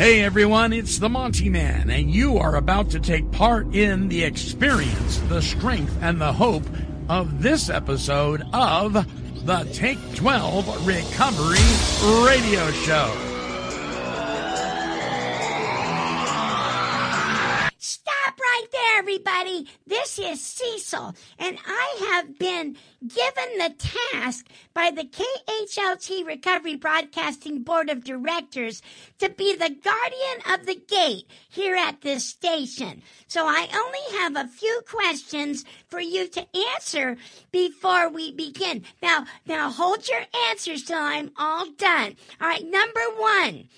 Hey everyone, it's the Monty Man, and you are about to take part in the experience, the strength, and the hope of this episode of the Take 12 Recovery Radio Show. Stop right there, everybody. This is Cecil, and I have been given the task by the KHLT Recovery Broadcasting Board of Directors to be the guardian of the gate here at this station. So I only have a few questions for you to answer before we begin. Now, now hold your answers till I'm all done. All right, number one.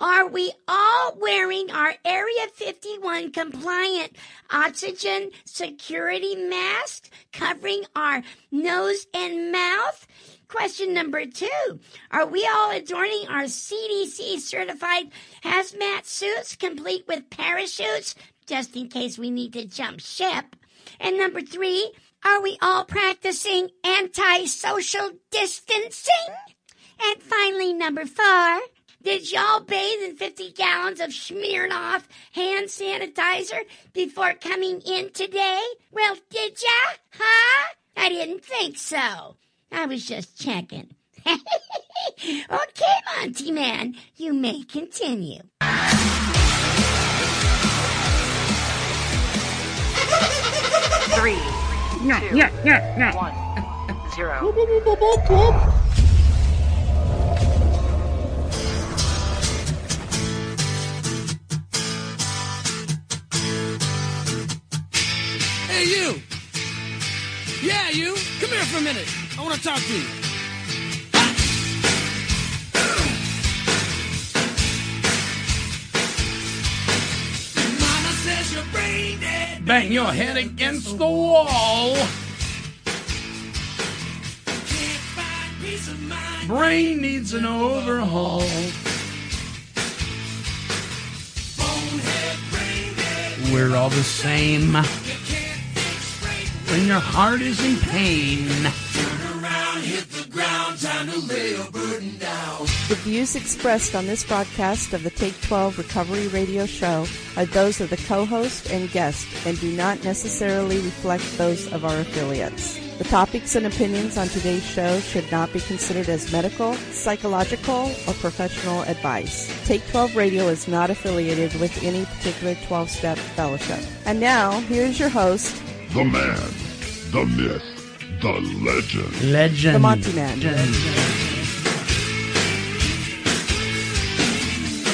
Are we all wearing our Area 51 compliant oxygen security mask covering our nose and mouth? Question number two. Are we all adorning our CDC certified hazmat suits complete with parachutes just in case we need to jump ship? And number three, are we all practicing anti-social distancing? And finally, number four, did y'all bathe in 50 gallons of Smirnoff hand sanitizer before coming in today? Well, did ya? Huh? I didn't think so. I was just checking. okay, Monty Man, you may continue. Three, Yeah, two, yeah, yeah, yeah. one, zero. Hey, you! Yeah, you! Come here for a minute. I want to talk to you. Mama says your brain dead. Bang your head against the wall. Can't find peace of mind. Brain needs an overhaul. Bonehead brain dead. We're all the same when your heart is in pain. Turn around, hit the ground. Time to lay your burden down. The views expressed on this broadcast of the Take 12 Recovery Radio Show are those of the co-host and guest and do not necessarily reflect those of our affiliates. The topics and opinions on today's show should not be considered as medical, psychological, or professional advice. Take 12 Radio is not affiliated with any particular 12-step fellowship. And now, here's your host, The man, the myth, the legend. Legend. the Monty Man. I'm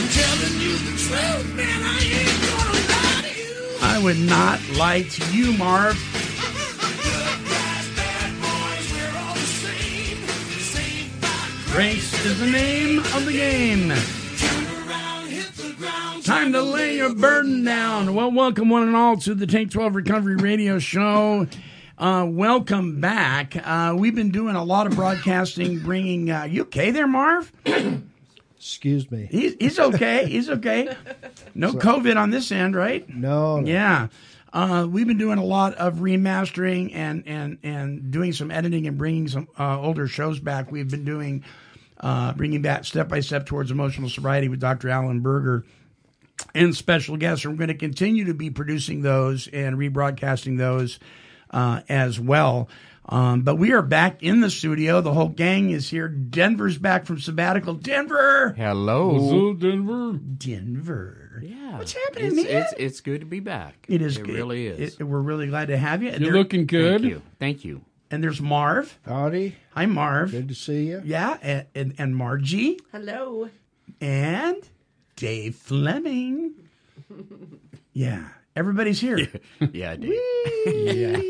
telling you the truth, man. I ain't gonna lie to you. I would not lie to you, Marv. Good guys, bad boys, we're all the same. Same by Grace is the name of the game. Time to lay your burden down. Well, welcome one and all to the Take 12 Recovery Radio Show. Uh, welcome back. Uh, we've been doing a lot of broadcasting, bringing. Uh, you okay there, Marv? Excuse me. He's, he's okay. He's okay. No COVID on this end, right? No, no. Yeah. Uh, we've been doing a lot of remastering and, and, and doing some editing and bringing some uh, older shows back. We've been doing uh, bringing back step by step towards emotional sobriety with Dr. Allen Berger and special guests. We're going to continue to be producing those and rebroadcasting those uh, as well. Um, but we are back in the studio. The whole gang is here. Denver's back from sabbatical. Denver, Hello. Denver, Denver. Yeah. What's happening, it's, man? It's, it's good to be back. It is. It really is. it- we're really glad to have you. And You're there- looking good. Thank you. Thank you. And there's Marv. Howdy. Hi, Marv. Good to see you. Yeah, and, and, and Margie Hello. and Dave Fleming. Yeah, everybody's here. Yeah, Dave. Yeah.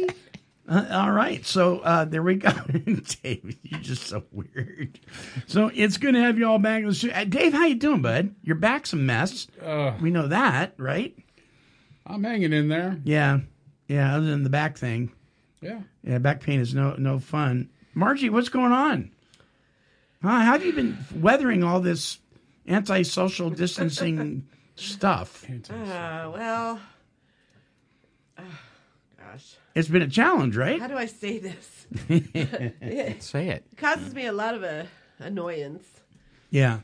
Uh, all right, so uh, there we go. Dave, you're just so weird. So it's good to have you all back in the studio. Uh, Dave, how you doing, bud? Your back's a mess. Uh, We know that, right? I'm hanging in there. Yeah, yeah. Other than the back thing, Yeah. yeah, back pain is no no fun. Margie, what's going on? Huh, how have you been weathering all this anti-social distancing stuff? Uh, well, uh, gosh, It's been a challenge, right? how do I say this? it Say it. causes me a lot of uh, annoyance. Yeah,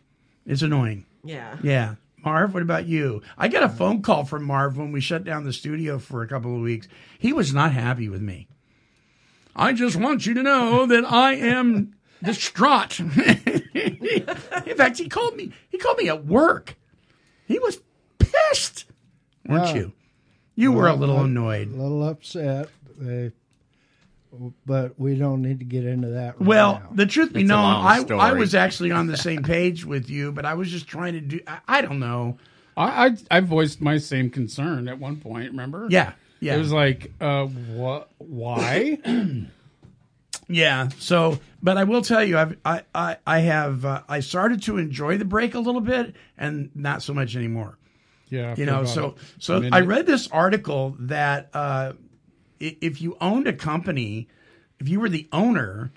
it's annoying. Yeah. Yeah, Marv, what about you? I got a phone call from Marv when we shut down the studio for a couple of weeks. He was not happy with me. I just want you to know that I am distraught. In fact, he called me. He called me at work. He was pissed, weren't Yeah. you? You were a little a annoyed. A little upset. They, but we don't need to get into that. Right Well, now. the truth be It's known, long I, I was actually on the same page with you, but I was just trying to do. I, I don't know. I, I I voiced my same concern at one point. Remember? Yeah, yeah. It was like, uh, what? Why? Yeah. So, but I will tell you, I've, I, I, I have, uh, I started to enjoy the break a little bit, and not so much anymore. yeah. You know. So, so. I read this article that uh, if you owned a company, if you were the owner,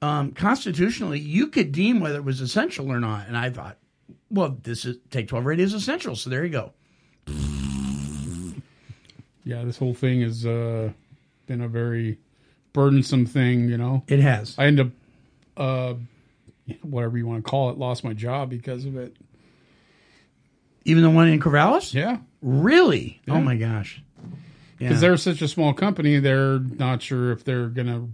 um, constitutionally, you could deem whether it was essential or not. And I thought, well, this is Take Twelve Radio is essential. So there you go. Yeah, this whole thing has uh, been a very burdensome thing. You know, It has. I end up, uh, whatever you want to call it, lost my job because of it. Even the one in Corvallis. Yeah, Really? Yeah. Oh my gosh. because Yeah. they're such a small company, they're not sure if they're gonna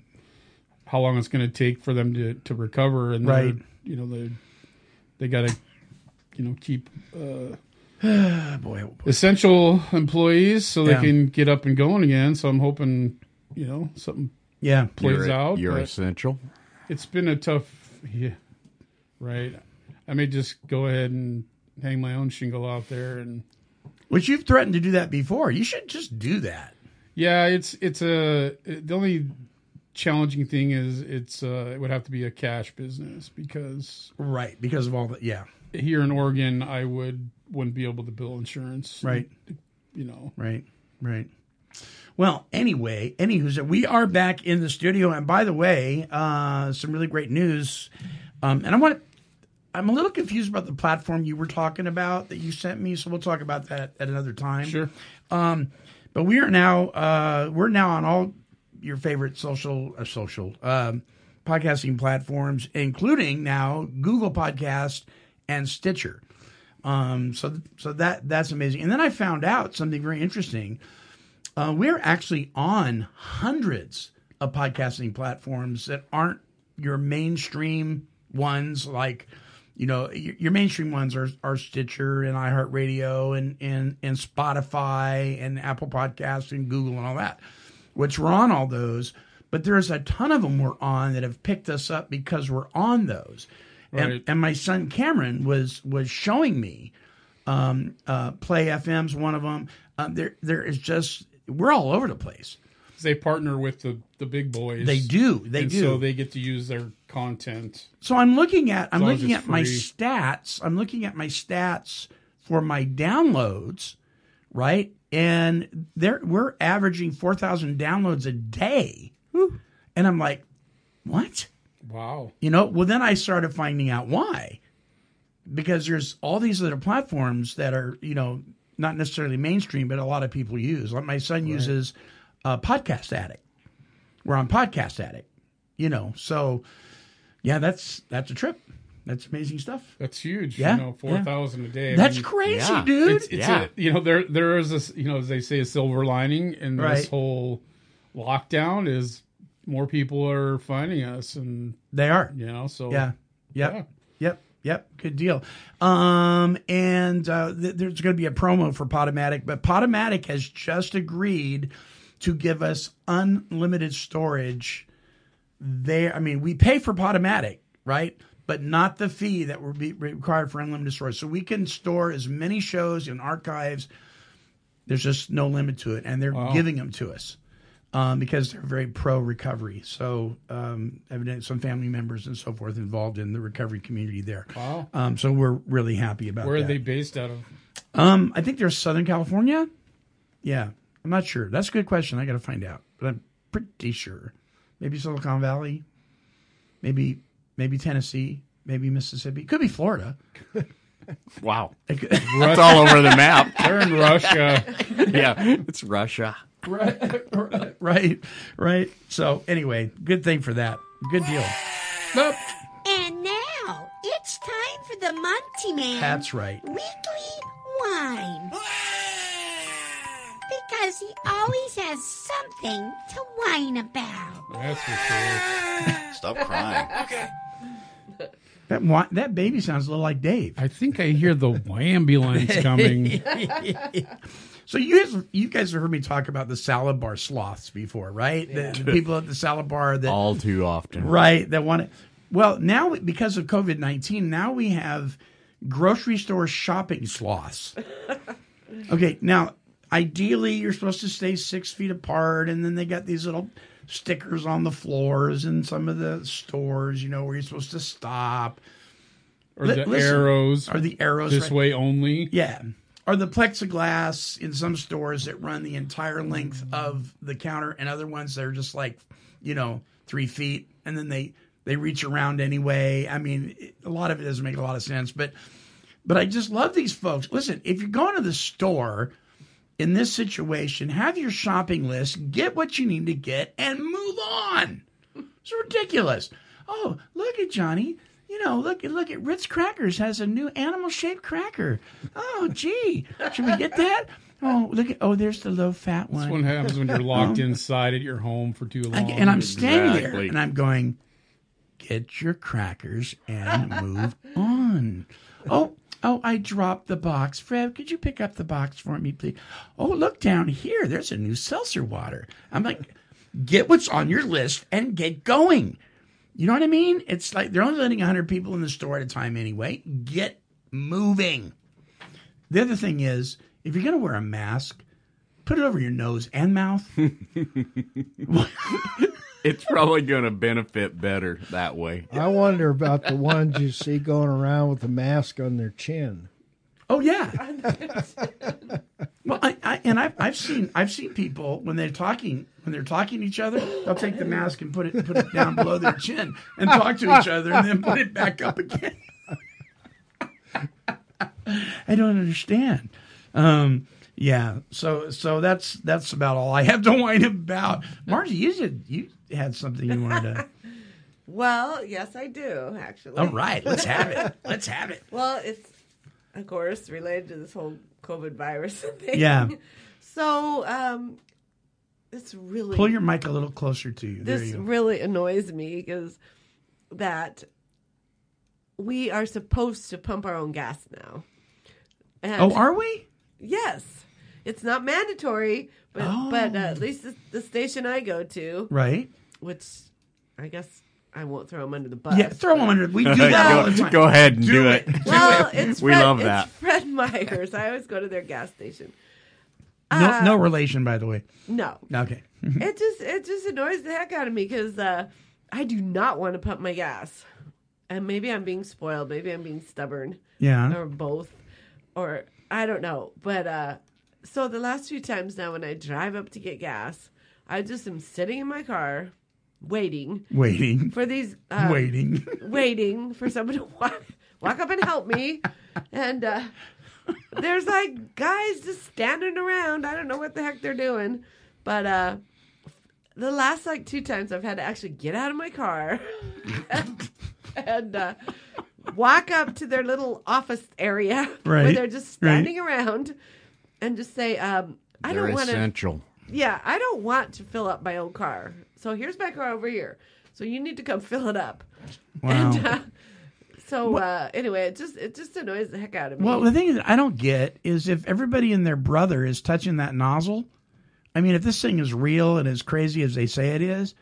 how long it's gonna take for them to to recover, and Right. You know, they they got to you know keep uh, boy, oh, boy. essential employees so they Yeah. can get up and going again. So I'm hoping you know something Yeah. plays You're, out. you're essential. it's been a tough, yeah, right. I may just go ahead and hang my own shingle out there and. Which you've threatened to do that before. You should just do that. Yeah, it's it's a the only challenging thing is it's uh, it would have to be a cash business because Right. Because of all that. Yeah. here in Oregon I would wouldn't be able to bill insurance. Right. You know. Right. Right. Well, anyway, anywho, we are back in the studio, and by the way, uh, some really great news. Um, and I want, to I'm a little confused about the platform you were talking about that you sent me, so we'll talk about that at another time. Sure. Um, but we are now, uh, we're now on all your favorite social, uh, social um, podcasting platforms, including now Google Podcast and Stitcher. Um, so, so that that's amazing. And then I found out something very interesting. Uh, we're actually on hundreds of podcasting platforms that aren't your mainstream ones, like you know your, your mainstream ones are, are Stitcher and iHeartRadio and, and and Spotify and Apple Podcasts and Google and all that, which we're on all those. But there's a ton of them we're on that have picked us up because we're on those. And, and my son Cameron was was showing me um, uh, Player FM's one of them. Um, there, there is just we're all over the place. They partner with the the big boys. They do, they and do. So they get to use their content. So I'm looking at I'm looking it's at my stats. I'm looking at my stats for my downloads, right? And there we're averaging four thousand downloads a day, and I'm like, what? Wow. You know, well, then I started finding out why. Because there's all these other platforms that are, you know, not necessarily mainstream, but a lot of people use. Like my son uses uh, Podcast Addict. We're on Podcast Addict, you know. So, yeah, that's that's a trip. That's amazing stuff. That's huge. Yeah, You know, four thousand a day. I That's mean, crazy, yeah. dude. It's, it's Yeah. a, you know there there is this you know as they say a silver lining in this whole lockdown is more people are finding us and they are. you know so Yeah. Yep. Yeah. Yep. Yep. Good deal. Um, and uh, th- there's going to be a promo for Podomatic, but Podomatic has just agreed to give us unlimited storage. There, I mean, we pay for Podomatic, right? But not the fee that would be required for unlimited storage. So we can store as many shows and archives. There's just no limit to it, and they're Wow. giving them to us um, because they're very pro recovery. So, um, evidently, some family members and so forth involved in the recovery community there. Wow. Um, so we're really happy about where are that. they based out of Um, I think they're Southern California. Yeah, I'm not sure. That's a good question. I got to find out, but I'm pretty sure. Maybe Silicon Valley, maybe maybe Tennessee, maybe Mississippi. Could be Florida. Wow. It could- That's all over the map. they're in Russia yeah, it's Russia. Right, right. Right. So anyway, good thing for that. Good deal. Nope. And now it's time for the Monty Man That's right. Weekly time. Because he always has something to whine about. That's for sure. Stop crying. Okay. That wa- that baby sounds a little like Dave. I think I hear the ambulance coming. So you guys, you guys have heard me talk about the salad bar sloths before, right? The, the people at the salad bar that All too often. right that want it. Well, now because of COVID nineteen, now we have grocery store shopping sloths. Okay, now ideally you're supposed to stay six feet apart, and then they got these little stickers on the floors in some of the stores, you know, where you're supposed to stop. Or Li- the listen, arrows. Or the arrows This right. way only. Yeah. Or the plexiglass in some stores that run the entire length of the counter, and other ones that are just like, you know, three feet, and then they they reach around anyway. I mean, a lot of it doesn't make a lot of sense, but but I just love these folks. Listen, if you're going to the store in this situation, have your shopping list, get what you need to get, and move on. It's ridiculous. Oh, look at Johnny. You know, look at look at Ritz Crackers has a new animal shaped cracker. Oh, gee, should we get that? Oh, look at oh, there's the low fat That's one. what happens when you're locked um, inside at your home for too I- long. and I'm standing there and I'm going, get your crackers and move on. Oh, oh, I dropped the box. Fred, could you pick up the box for me, please? Oh, look down here. There's a new seltzer water. I'm like, get what's on your list and get going. You know what I mean? It's like they're only letting 100 people in the store at a time anyway. Get moving. The other thing is, if you're going to wear a mask, put it over your nose and mouth. It's probably going to benefit better that way. I wonder about the ones you see going around with a mask on their chin. Oh yeah. well, I, I and I've I've seen I've seen people when they're talking when they're talking to each other, they'll take the mask and put it put it down below their chin and talk to each other and then put it back up again. I don't understand. Um, yeah, so so that's that's about all I have to whine about. Margie, you said you had something you wanted to. Well, yes, I do actually. All right, let's have it. Let's have it. Well, it's of course related to this whole COVID virus thing. Yeah. So, um, it's really Pull your mic a little closer to you. This you really annoys me because that we are supposed to pump our own gas now. And Oh, are we? Yes, it's not mandatory, but but uh, Oh. at least the, the station I go to, Right. which I guess I won't throw them under the bus. Yeah, throw them under. We do that all the go, time. go ahead and do, it. Well, it's We Fred, love it's that. Fred Meyer's. I always go to their gas station. No, Uh, no relation, by the way. No, Okay. it just it just annoys the heck out of me because uh, I do not want to pump my gas, and maybe I'm being spoiled, maybe I'm being stubborn, Yeah. or both, or I don't know. But uh, so the last few times now when I drive up to get gas, I just am sitting in my car, waiting Waiting. for these uh, Waiting. waiting for someone to walk walk up and help me, and uh, there's like guys just standing around. I don't know what the heck they're doing, but uh, the last like two times I've had to actually get out of my car and, and uh, walk up to their little office area where they're just standing around and just say, um, "I They're don't want to." Yeah, I don't want to fill up my own car. So here's my car over here. So you need to come fill it up. Wow. And uh, so uh, anyway, it just it just annoys the heck out of me. Well, the thing that I don't get is if everybody and their brother is touching that nozzle. I mean, if this thing is real and as crazy as they say it is,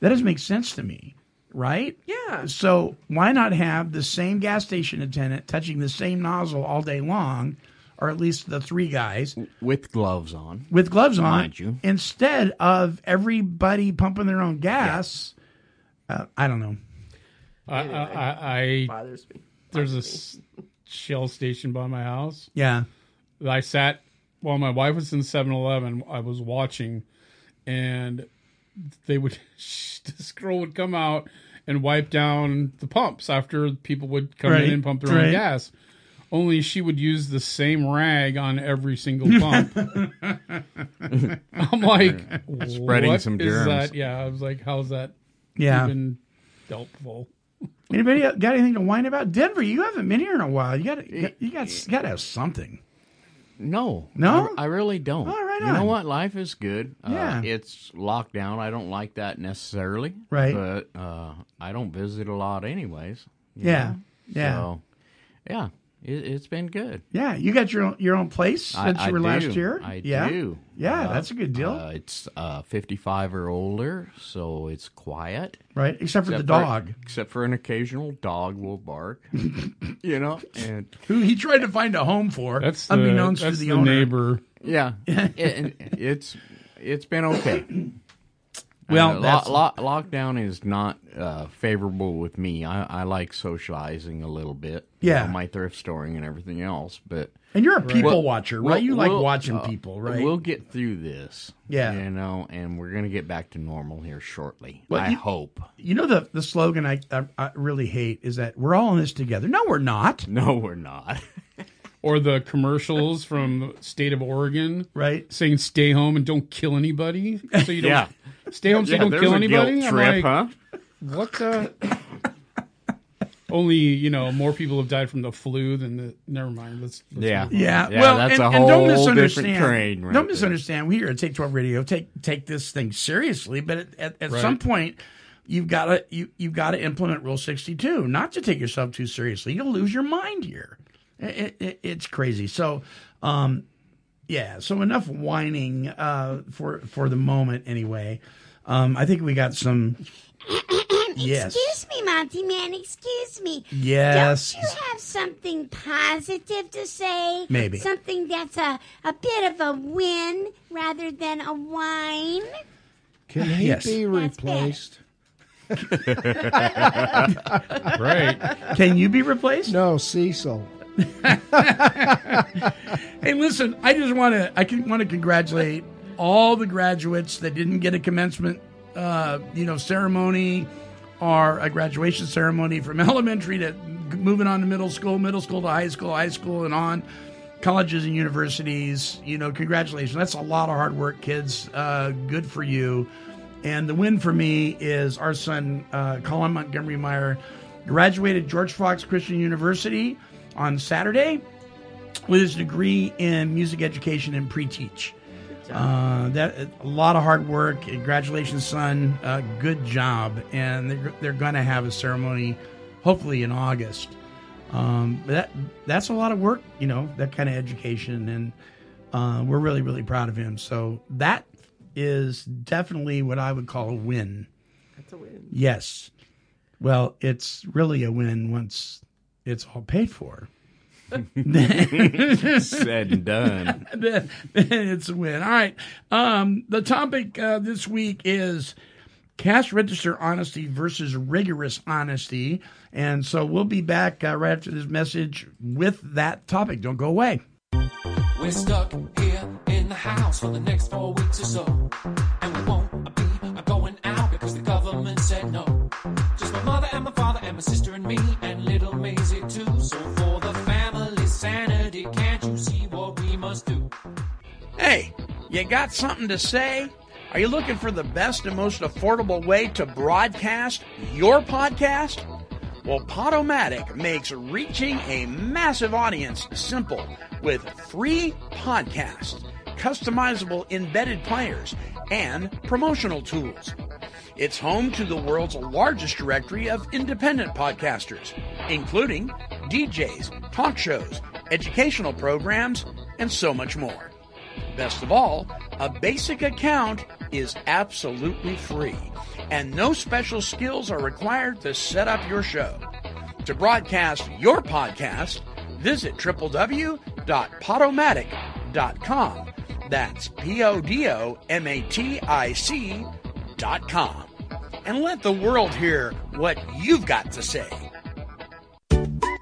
that doesn't make sense to me, right? yeah. So why not have the same gas station attendant touching the same nozzle all day long, or at least the three guys With gloves on. with gloves on, Mind you. instead of everybody pumping their own gas? Uh, I don't know. I, I, I, I bothers me. there's a s- Shell station by my house. Yeah. I sat while my wife was in 7-Eleven. I was watching, and they would this girl would come out and wipe down the pumps after people would come Right, in and pump their right. own gas. Only she would use the same rag on every single bump. I'm like Spreading what some is germs. that? Yeah, I was like, how's that Yeah. even helpful? Anybody got anything to whine about? Denver, you haven't been here in a while. You got you got you got, got to have something. No, No? I, I really don't. Oh, right You know on. what? Life is good. Yeah. uh, it's locked down. I don't like that necessarily. Right. but uh, I don't visit a lot, anyways. you Yeah. know? Yeah. So, yeah, it, it's been good. Yeah, you got your own, your own place since I you were last do. year. I yeah. do. Yeah, Uh, that's a good deal, Uh, it's uh, 55 or older, so it's quiet. right? Except for the Except dog, except for an occasional dog will bark. you know, and who he tried to find a home for, That's the, unbeknownst that's to the, the owner. neighbor. yeah, it, it's it's been okay. Well, Uh, lo- lo- lockdown is not uh, favorable with me. I, I like socializing a little bit. you Yeah. know, my thrift storing and everything else, but And you're a people Well- watcher, right? Well, you like we'll- watching uh, people, right? We'll get through this. Yeah. You know, and we're going to get back to normal here shortly. Well, I you- hope. you know the the slogan I, I I really hate is that we're all in this together. No, we're not. No, we're not. Or the commercials from the state of Oregon Right? saying stay home and don't kill anybody. So you don't Yeah. Stay home so yeah, you don't kill a anybody. guilt trip, like, huh? what the? Only you know more people have died from the flu than the. Never mind. Let's, let's Yeah. Yeah, Yeah, well, that's and, a and whole don't different misunderstand. train right don't there. misunderstand. We here at Take Twelve Radio take take this thing seriously, but at, at, at Right. some point, you've got to you you've got to implement Rule sixty two, not to take yourself too seriously. You'll lose your mind here. It, it, it's crazy. So, um, yeah. So enough whining uh, for for the moment, anyway. Um, I think we got some. yes. Excuse me, Monty Man. Excuse me. Yes. Don't you have something positive to say? Maybe. Something that's a, a bit of a win rather than a whine? Can he Yes. be replaced? Right. Can you be replaced? No, Cecil. Hey, listen, I just want to I can want to congratulate all the graduates that didn't get a commencement uh, you know, ceremony or a graduation ceremony from elementary to moving on to middle school, middle school to high school, high school and on colleges and universities. You know, congratulations. That's a lot of hard work, kids. Uh, good for you. And the win for me is our son, uh, Colin Montgomery Meyer, graduated George Fox Christian University on Saturday with his degree in music education and pre-teach. Uh, that a lot of hard work. Congratulations, son. Uh, good job. And they're they're gonna have a ceremony, hopefully in August. Um, but that that's a lot of work, you know, that kind of education, and uh, we're really really proud of him. So that is definitely what I would call a win. That's a win. Yes. Well, it's really a win once it's all paid for. Said and done. then, then it's a win. All right. Um, the topic uh, this week is cash register honesty versus rigorous honesty. And so we'll be back uh, right after this message with that topic. Don't go away. We're stuck here in the house for the next four weeks or so. And we won't be going out because the government said no. So for the family sanity, can't you see what we must do? Hey, you got something to say? Are you looking for the best and most affordable way to broadcast your podcast? Well, Podomatic makes reaching a massive audience simple with free podcasts, customizable embedded players, and promotional tools. It's home to the world's largest directory of independent podcasters, including DJs, talk shows, educational programs, and so much more. Best of all, a basic account is absolutely free, and no special skills are required to set up your show. To broadcast your podcast, visit www.podomatic.com. That's P O D O M A T I C dot com. And let the world hear what you've got to say.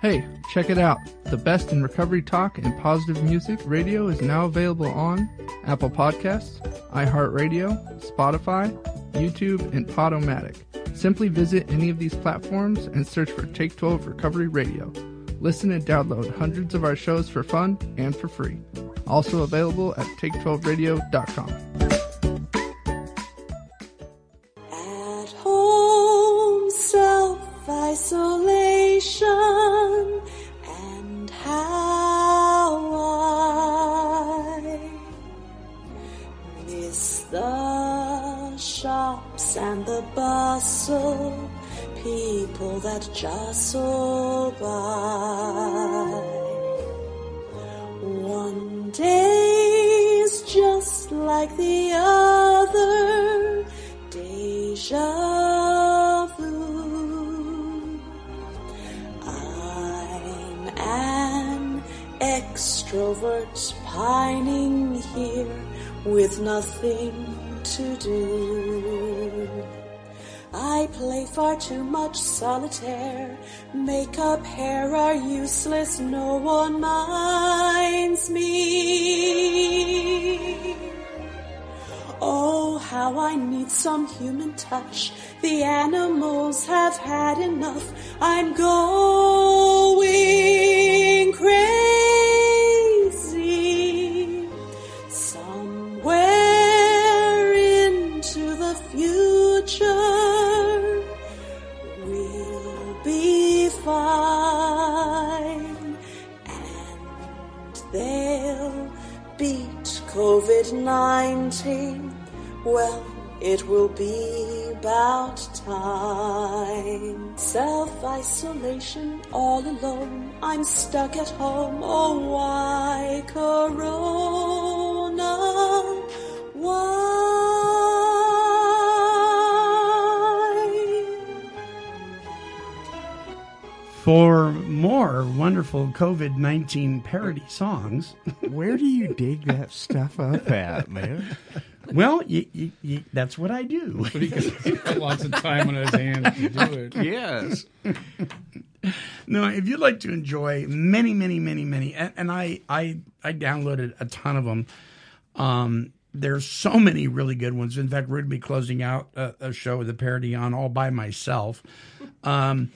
Hey, check it out. The best in recovery talk and positive music radio is now available on Apple Podcasts, iHeartRadio, Spotify, YouTube, and Podomatic. Simply visit any of these platforms and search for Take 12 Recovery Radio. Listen and download hundreds of our shows for fun and for free. Also available at take12radio.com. isolation and how I miss the shops and the bustle, people that jostle by. One day's just like the other, deja an extrovert pining here with nothing to do. I play far too much solitaire. Makeup, hair are useless, no one minds me. Oh, how I need some human touch. The animals have had enough. I'm going crazy. Somewhere into the future, we'll be fine. And they'll beat COVID 19. Well, it will be about time. Self isolation, all alone. I'm stuck at home. Oh, why, Corona? Why? For more wonderful COVID 19 parody songs. Where do you dig that stuff up at, man? Well, you, you, you, that's what I do. But he got lots of time on his hands to do it. Yes. no, if you'd like to enjoy many, many, many, many, and, and I, I, I downloaded a ton of them. Um, there's so many really good ones. In fact, we're going to be closing out a, a show with a parody on all by myself. Um,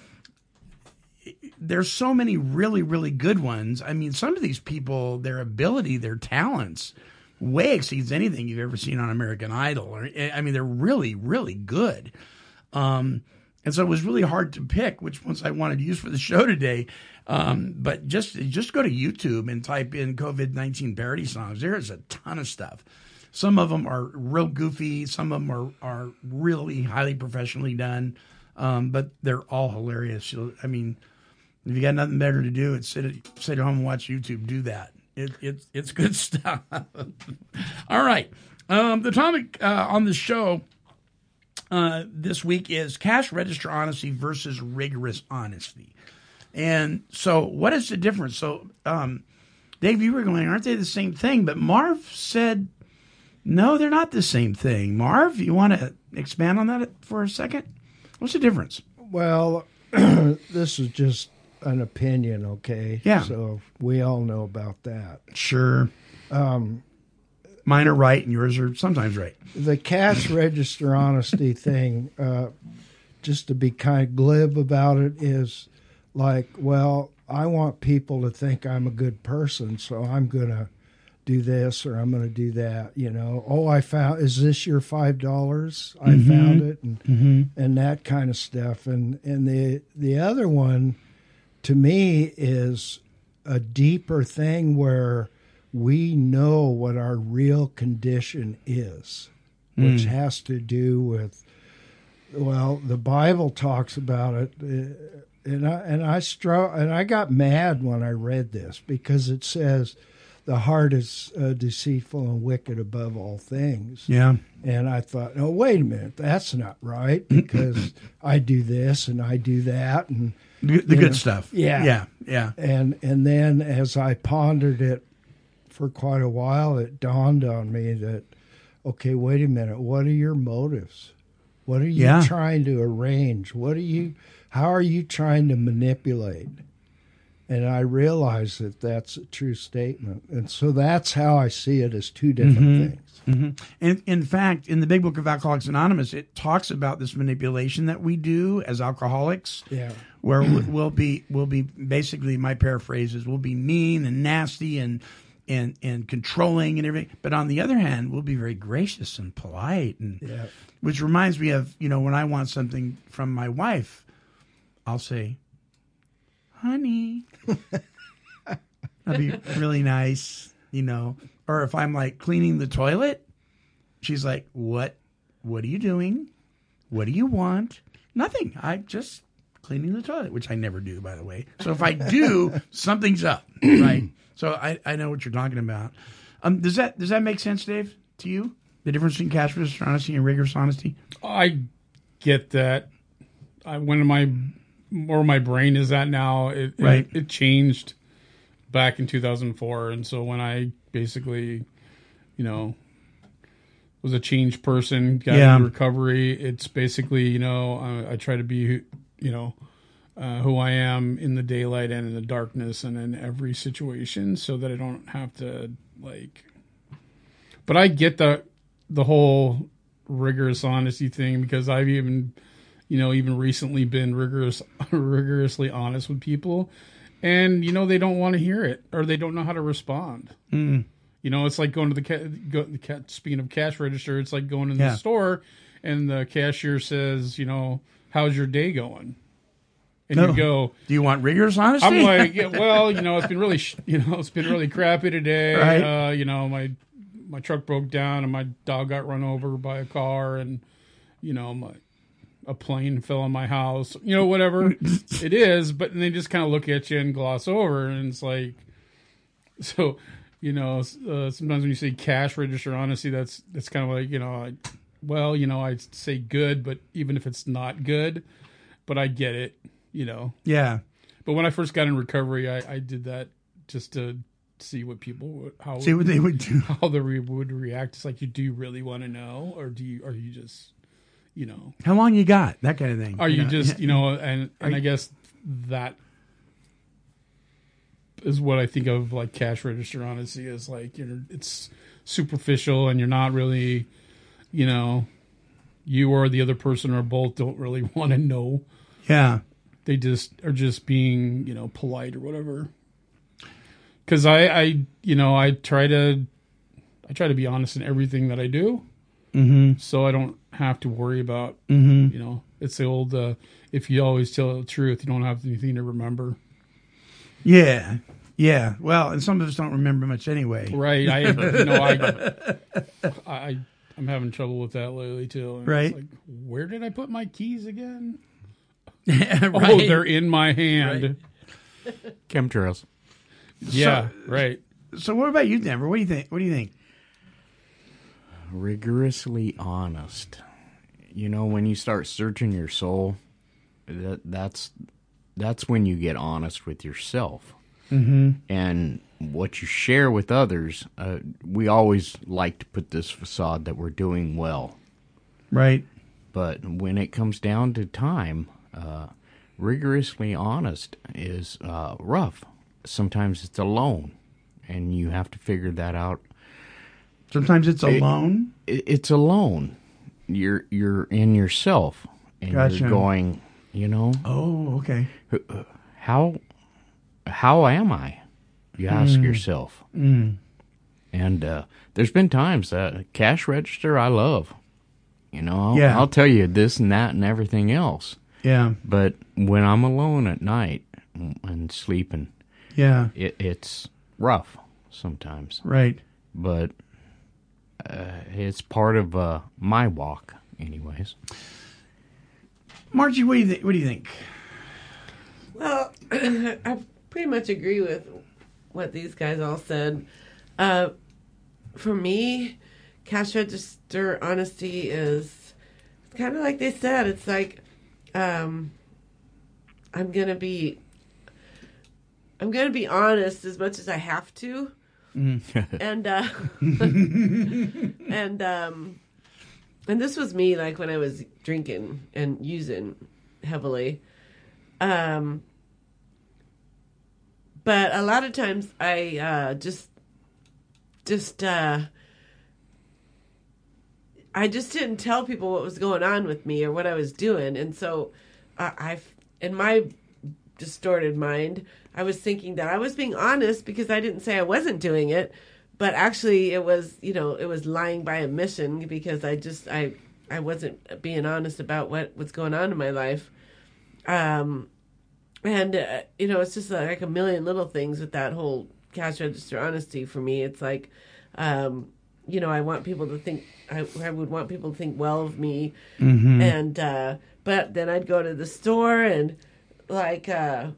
there's so many really, really good ones. I mean, some of these people, their ability, their talents, way exceeds anything you've ever seen on American Idol. Or, I mean, they're really, really good. Um, and so it was really hard to pick which ones I wanted to use for the show today. Um, but just just go to YouTube and type in COVID nineteen parody songs. There is a ton of stuff. Some of them are real goofy. Some of them are are really highly professionally done. Um, but they're all hilarious. I mean, if you got nothing better to do, it's sit at, sit at home and watch YouTube. Do that. It, it's it's good stuff. All right. Um, the topic uh, on the show uh, this week is cash register honesty versus rigorous honesty. And so, what is the difference? So, um, Dave, you were going, aren't they the same thing? But Marv said, no, they're not the same thing. Marv, you want to expand on that for a second? What's the difference? Well, this is just an opinion, okay? Yeah. So we all know about that. Sure. Um, Mine are right, and yours are sometimes right. the cash register honesty thing, uh, just to be kind of glib about it, is like, well, I want people to think I'm a good person, so I'm going to do this or I'm going to do that. You know, oh, I found, is this your $5? I Mhm. found it. And, Mhm. and that kind of stuff. And, and the, the other one to me is a deeper thing where we know what our real condition is, which Mm. has to do with, well, the Bible talks about it. uh, And I and I stro- and I got mad when I read this because it says the heart is uh, deceitful and wicked above all things. Yeah. And I thought, oh, wait a minute, that's not right because I do this and I do that and The- good stuff. Yeah, Yeah, yeah. And and then as I pondered it for quite a while, it dawned on me that okay, wait a minute, what are your motives? What are you Yeah. trying to arrange? What are you? How are you trying to manipulate? And I realize that that's a true statement, and so that's how I see it as two different Mhm. things. Mhm. And in fact, in the Big Book of Alcoholics Anonymous, it talks about this manipulation that we do as alcoholics. Yeah. Where we- we'll be we'll be basically my paraphrase is we'll be mean and nasty and and and controlling and everything. But on the other hand, we'll be very gracious and polite and Yeah. which reminds me of, you know, when I want something from my wife, I'll say, honey. That'd be really nice, you know. Or if I'm like cleaning the toilet, she's like, "What What are you doing? What do you want? Nothing. I just cleaning the toilet, which I never do, by the way. So if I do, something's up, right? So I, I know what you're talking about. Um, does that does that make sense, Dave, to you? The difference between cash register honesty and rigorous honesty? I get that. I when my where my brain is at now, it, Right. it it changed back in 2004, and so when I basically, you know, was a changed person, got Yeah. into recovery. It's basically, you know, I, I try to be, you know, uh, who I am in the daylight and in the darkness and in every situation, so that I don't have to like. But I get the the whole rigorous honesty thing because I've even, you know, even recently been rigorous, rigorously honest with people, and you know they don't want to hear it or they don't know how to respond. Mm. You know, it's like going to the ca- go, the speaking of cash register, it's like going in Yeah. the store and the cashier says, you know, how's your day going? And No. you go, Do you want rigorous honesty? I'm like, yeah, well, you know, it's been really, sh- you know, it's been really crappy today. Right. Uh, you know, my my truck broke down and my dog got run over by a car, and you know, my a plane fell on my house. You know, whatever it is, but they just kind of look at you and gloss over, and it's like, so, you know, uh, sometimes when you say cash register honesty, that's that's kind of like, you know, I, well, you know, I say good, but even if it's not good, but I get it, you know. yeah. But when I first got in recovery, I, I did that just to see what people would how See what they would do. how they re- would react. It's like, you do you really want to know, or do you are you just, you know, How long you got? That kind of thing. are you know? just you know, and and I guess that is what I think of like cash register honesty is like you're it's superficial and you're not really, you know, you or the other person or both don't really want to know Yeah. they just are just being you know polite or whatever because I, I you know i try to i try to be honest in everything that i do Mm-hmm. so i don't have to worry about Mhm. you know it's the old uh, if you always tell the truth you don't have anything to remember Yeah. Yeah. Well, and some of us don't remember much anyway. right i you know i i i'm having trouble with that lately too And it's Right. like where did i put my keys again oh, right. oh they're in my hand Chemtrails. yeah right So what about you, Denver? What do you think? What do you think? rigorously honest. You know, when you start searching your soul, that that's that's when you get honest with yourself. Mm-hmm. And what you share with others, uh, we always like to put this facade that we're doing well. Right. But when it comes down to time, uh, rigorously honest is uh, rough. Sometimes it's alone, and you have to figure that out Sometimes it's It- alone. it- it's alone. You're you're in yourself, and Gotcha. you're going. You know Oh, okay. how how am I? You ask Mm. yourself. Mm. And uh, there's been times that cash register I love. You know, I'll, Yeah. I'll tell you this and that and everything else. Yeah. But when I'm alone at night and sleeping, Yeah. it, it's rough sometimes. Right. But uh, it's part of uh, my walk, anyways. Margie, what do you think? What do you think? Well, I pretty much agree with what these guys all said. Uh, for me, cash register honesty is kind of like they said. It's like um, I'm gonna be, I'm gonna be honest as much as I have to, and uh, and um, and this was me like when I was drinking and using heavily. Um, but a lot of times I uh, just just uh, I just didn't tell people what was going on with me or what I was doing, and so I, I've in my distorted mind, I was thinking that I was being honest because I didn't say I wasn't doing it, but actually it was you know it was lying by omission because I just I I wasn't being honest about what what's going on in my life. Um, and uh, you know it's just like a million little things with that whole cash register honesty for me it's like um you know, I want people to think I, I would want people to think well of me, Mhm. and uh, but then I'd go to the store and like uh,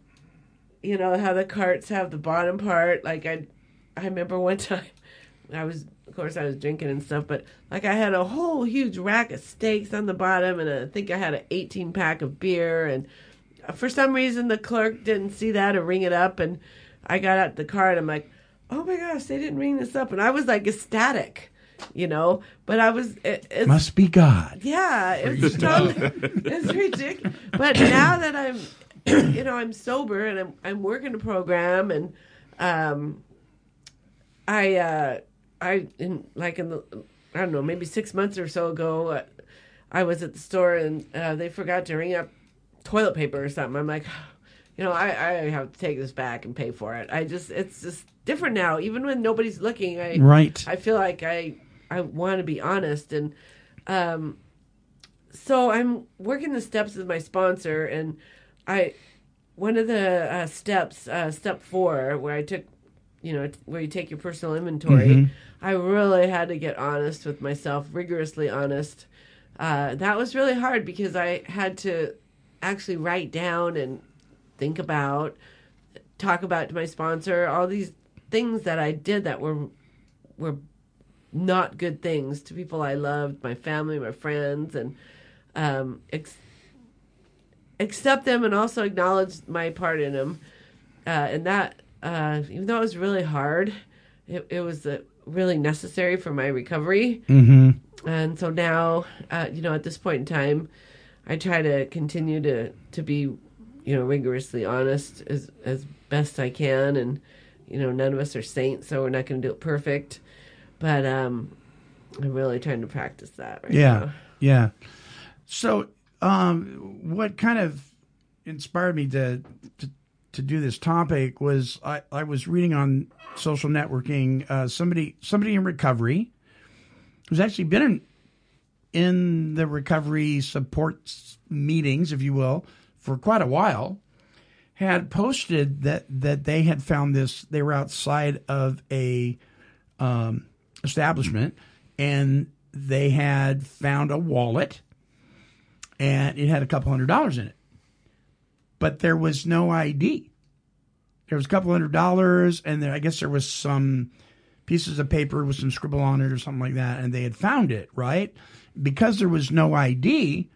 you know how the carts have the bottom part. Like I, I remember one time I was of course I was drinking and stuff, but like I had a whole huge rack of steaks on the bottom, and I think I had an 18 pack of beer, and for some reason the clerk didn't see that or ring it up, and I got out the car and I'm like, oh my gosh, they didn't ring this up, and I was like ecstatic, you know, but I was it, it's, Must be God. yeah, it's totally it's ridiculous. But now that I'm, you know, I'm sober and I'm I'm working a program and um, I uh, I in like in the I don't know maybe six months or so ago, uh, I was at the store and uh, they forgot to ring up toilet paper or something. I'm like. You know, I, I have to take this back and pay for it. I just, it's just different now. Even when nobody's looking, I, Right. I feel like I, I want to be honest. And, um, so I'm working the steps with my sponsor, and I one of the uh, steps, uh, step four, where I took, you know, where you take your personal inventory. Mhm. I really had to get honest with myself, rigorously honest. Uh, that was really hard because I had to actually write down and think about, talk about to my sponsor all these things that I did that were were not good things to people I loved, my family, my friends, and um, ex- accept them and also acknowledge my part in them. Uh, and that, uh, even though it was really hard, it, it was uh, really necessary for my recovery. Mm-hmm. And so now, uh, you know, at this point in time, I try to continue to, to be, you know, rigorously honest as, as best I can. And, you know, none of us are saints, so we're not going to do it perfect. But um, I'm really trying to practice that right yeah, now. yeah. So, um, what kind of inspired me to, to to do this topic was I, I was reading on social networking uh, somebody somebody in recovery who's actually been in in the recovery support meetings, if you will, for quite a while, had posted that that they had found this. They were outside of a um, establishment, and they had found a wallet, and it had a couple hundred dollars in it, but there was no ID. There was a couple hundred dollars, and there, I guess there was some pieces of paper with some scribble on it or something like that, and they had found it right because there was no ID.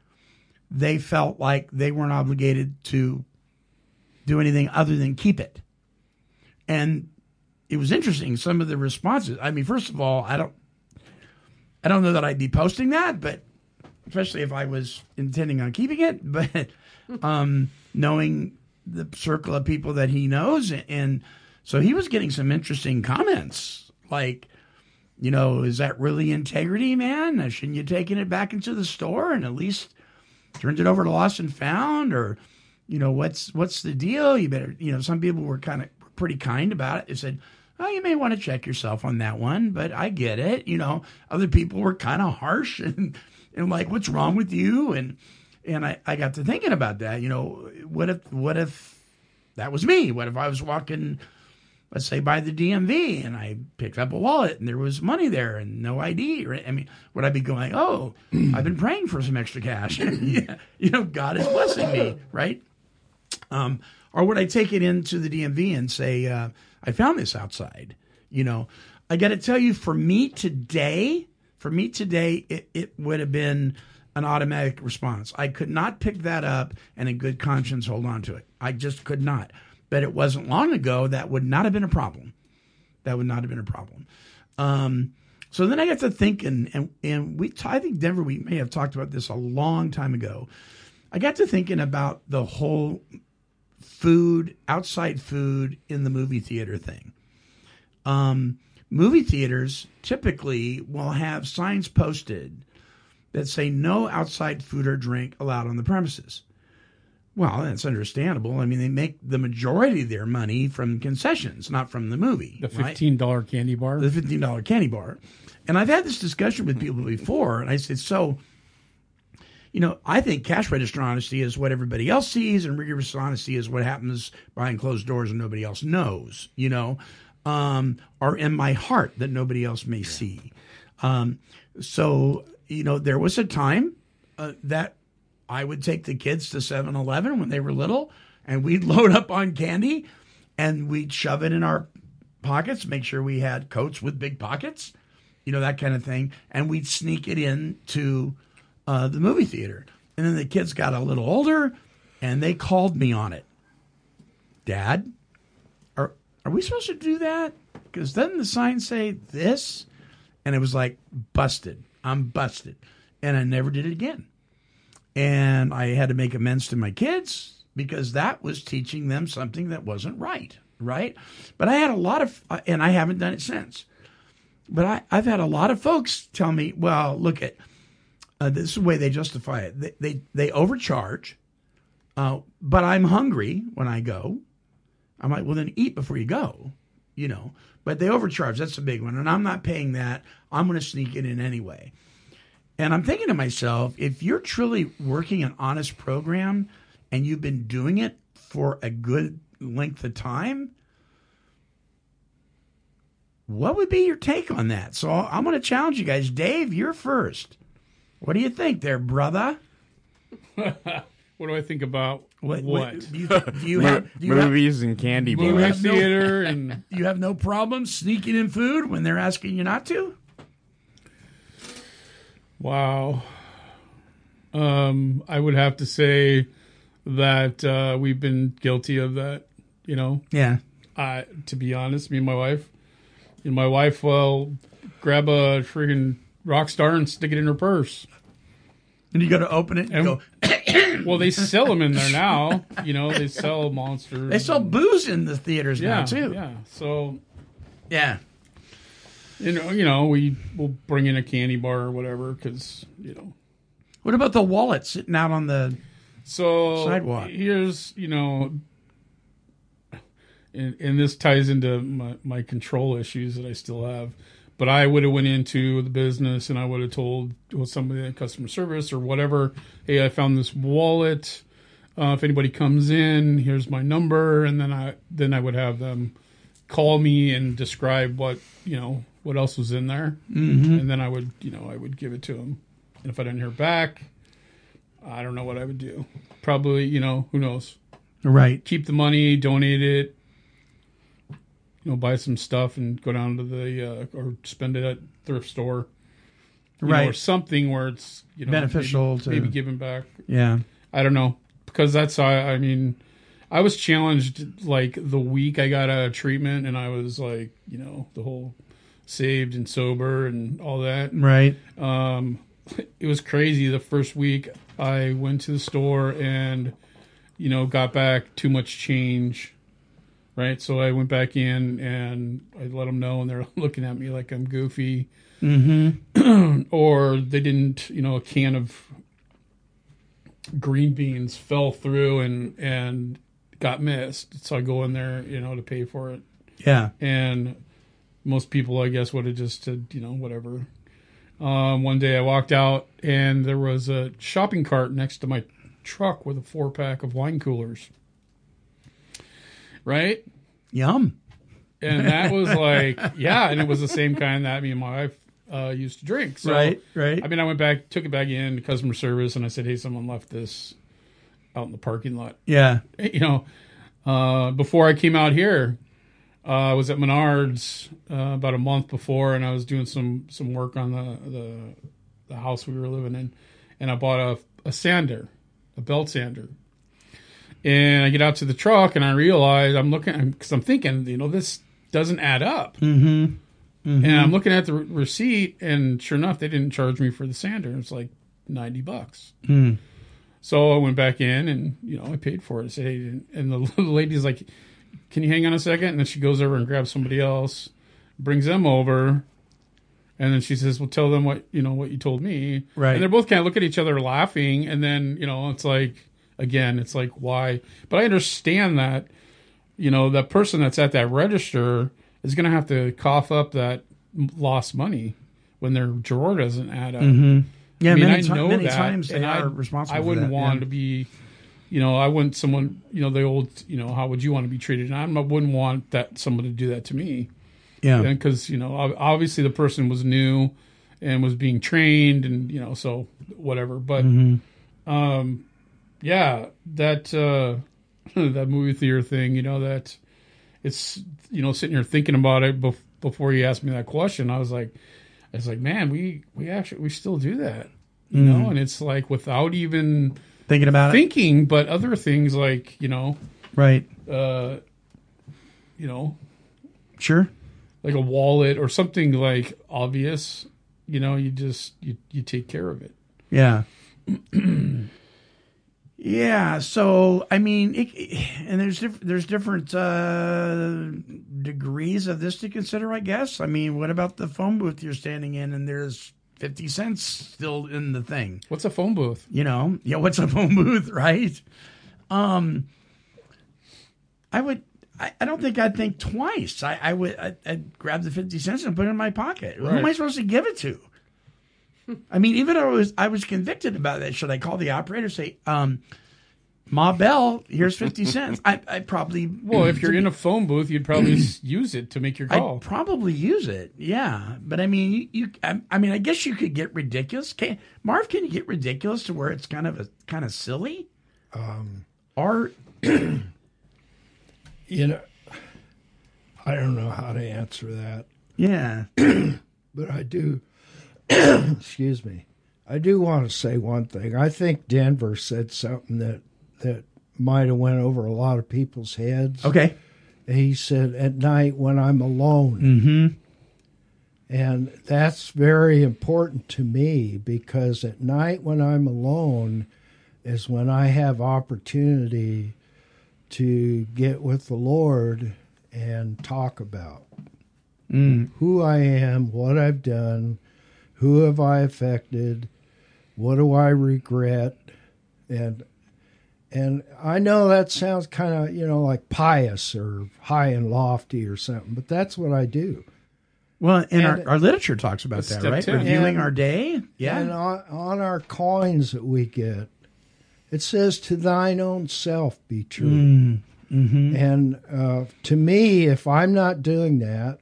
They felt like they weren't obligated to do anything other than keep it, and it was interesting. Some of the responses. I mean, first of all, I don't, I don't know that I'd be posting that, but especially if I was intending on keeping it, but um, knowing the circle of people that he knows, and so he was getting some interesting comments, like, you know, is that really integrity, man? Shouldn't you taken it back into the store and at least turned it over to Lost and Found, or you know, what's what's the deal? You better, you know, some people were kind of pretty kind about it. They said, oh, you may want to check yourself on that one, but I get it. You know, other people were kind of harsh and, and like, what's wrong with you? And, and I, I got to thinking about that. You know, what if, what if that was me? What if I was walking, let's say by the DMV and I picked up a wallet and there was money there and no ID? Right? I mean, would I be going, oh, I've been praying for some extra cash? yeah, you know, God is blessing me, right? Um, or would I take it into the DMV and say, uh, I found this outside? You know, I got to tell you, for me today, for me today, it, it would have been an automatic response. I could not pick that up and in good conscience hold on to it. I just could not. But it wasn't long ago that would not have been a problem. That would not have been a problem. Um, so then I got to thinking, and and we I think Denver we may have talked about this a long time ago. I got to thinking about the whole food, outside food in the movie theater thing. Um, movie theaters typically will have signs posted that say no outside food or drink allowed on the premises. Well, that's understandable. I mean, they make the majority of their money from concessions, not from the movie. The fifteen dollar candy bar. the fifteen dollar candy bar. And I've had this discussion with people before, and I said, so, you know, I think cash register honesty is what everybody else sees, and rigorous honesty is what happens behind closed doors and nobody else knows, you know, um, or in my heart that nobody else may see. Um, so you know, there was a time uh, that I would take the kids to 7-Eleven when they were little, and we'd load up on candy, and we'd shove it in our pockets, make sure we had coats with big pockets, you know that kind of thing, and we'd sneak it in to uh, the movie theater. And then the kids got a little older, and they called me on it. Dad, are are we supposed to do that? Because doesn't the sign say this? And it was like busted. I'm busted, and I never did it again. And I had to make amends to my kids because that was teaching them something that wasn't right, right? But I had a lot of, and I haven't done it since. But I, I've had a lot of folks tell me, well, look at uh, this is the way they justify it. They they, they overcharge, uh, but I'm hungry when I go. I'm like, well, then eat before you go, you know. But they overcharge. That's a big one, and I'm not paying that. I'm going to sneak it in anyway. And I'm thinking to myself, if you're truly working an honest program and you've been doing it for a good length of time, what would be your take on that? So I'm going to challenge you guys. Dave, you're first. What do you think there, brother? what do I think about what? what- do you, do you have do you Movies and candy do you Movie have no- theater and you have no problem sneaking in food when they're asking you not to? Wow. Um, I would have to say that uh, we've been guilty of that. You know, Yeah. I to be honest, me and my wife, and my wife will grab a friggin' rock star and stick it in her purse. And you got to open it and, And- go. Well, they sell them in there now. You know, they sell monsters. They sell booze in the theaters yeah, now too. Yeah. So Yeah. You know, you know, we will bring in a candy bar or whatever because you know. What about the wallet sitting out on the? So Sidewalk. Here's you know, and, and this ties into my, my control issues that I still have. But I would have went into the business and I would have told well, somebody in customer service or whatever, hey, I found this wallet. Uh, if anybody comes in, here's my number, and then I then I would have them call me and describe what you know what else was in there, Mhm. and then I would you know I would give it to him. And if I didn't hear back, I don't know what I would do. Probably you know who knows. Right. Keep the money, donate it. You know, buy some stuff and go down to the uh, or spend it at thrift store, You know, Right. or something where it's you know Beneficial maybe, to- maybe giving back. Yeah. I don't know because that's I, I mean, I was challenged like the week I got a treatment, and I was like, you know, the whole saved and sober and all that. Right. Um, it was crazy. The first week I went to the store and, you know, got back too much change. Right, so I went back in and I let them know, and they're looking at me like I'm goofy, Mm-hmm. or they didn't, you know, a can of green beans fell through and and got missed. So I go in there, you know, to pay for it. Yeah. And most people, I guess, would have just said, you know, whatever. Um, one day I walked out and there was a shopping cart next to my truck with a four pack of wine coolers. Right? Yum. And that was like, yeah, and it was the same kind that me and my wife uh, used to drink. So, Right, right. I mean, I went back, took it back in to customer service, and I said, hey, someone left this out in the parking lot. Yeah. You know, uh, before I came out here, uh, I was at Menards uh, about a month before, and I was doing some some work on the the, the house we were living in, and I bought a, a sander, a belt sander. And I get out to the truck, and I realize I'm looking because I'm thinking, you know, this doesn't add up. Mm-hmm. And I'm looking at the re- receipt, and sure enough, they didn't charge me for the sander. It's like ninety bucks. Mm. So I went back in, and you know, I paid for it. I said, hey, and the lady's like, "Can you hang on a second? And then she goes over and grabs somebody else, brings them over, and then she says, "Well, tell them what you know what you told me." Right. And they're both kind of look at each other laughing, and then you know, it's like again, it's like why? But I understand that you know that person that's at that register is going to have to cough up that lost money when their drawer doesn't add up. Mhm. Yeah, I mean, many I know many that, times they and I, responsible I wouldn't that, want yeah. to be, you know, I wouldn't someone, you know, the old, you know, how would you want to be treated? And I'm- I wouldn't want that someone to do that to me. Yeah. because you know, obviously the person was new, and was being trained, and you know, so whatever. But Mm-hmm. um, yeah, that uh, that movie theater thing, you know, that it's you know sitting here thinking about it bef- before you asked me that question. I was like, I was like, man, we we actually we still do that, you Mhm. know, and it's like without even Thinking about it. thinking, but other things like you know, Right. uh, you know, Sure. like a wallet or something like obvious, you know, you just you you take care of it. Yeah. yeah. So I mean, it, and there's diff- there's different uh, degrees of this to consider, I guess. I mean, what about the phone booth you're standing in, and there's fifty cents still in the thing? What's a phone booth? You know, yeah. What's a phone booth, right? Um, I would. I, I don't think I'd think twice. I, I would. I, I'd grab the fifty cents and put it in my pocket. Who am I supposed to give it to? I mean, even though I was I was convicted about that, should I call the operator? Say, um, Ma Bell, here's fifty cents. I I probably Well, if you're in a phone booth, you'd probably use it to make your call. I'd probably use it. Yeah, but I mean, you, you I, I mean, I guess you could get ridiculous. Can Marv? Can you get ridiculous to where it's kind of a kind of silly? Um, or you know, I don't know how to answer that. Yeah. but I do, excuse me, I do want to say one thing. I think Denver said something that, that might have went over a lot of people's heads. Okay. He said, at night when I'm alone. Mm-hmm. And that's very important to me because at night when I'm alone is when I have opportunity to get with the Lord and talk about Mm. who I am, what I've done, who have I affected, what do I regret, and and I know that sounds kind of you know like pious or high and lofty or something, but that's what I do. Well, and, And- our, our literature talks about that, right? 10. Reviewing And- our day. Yeah. And on, on our coins that we get, it says, "To thine own self be true." Mm, mhm. And uh, to me, if I'm not doing that,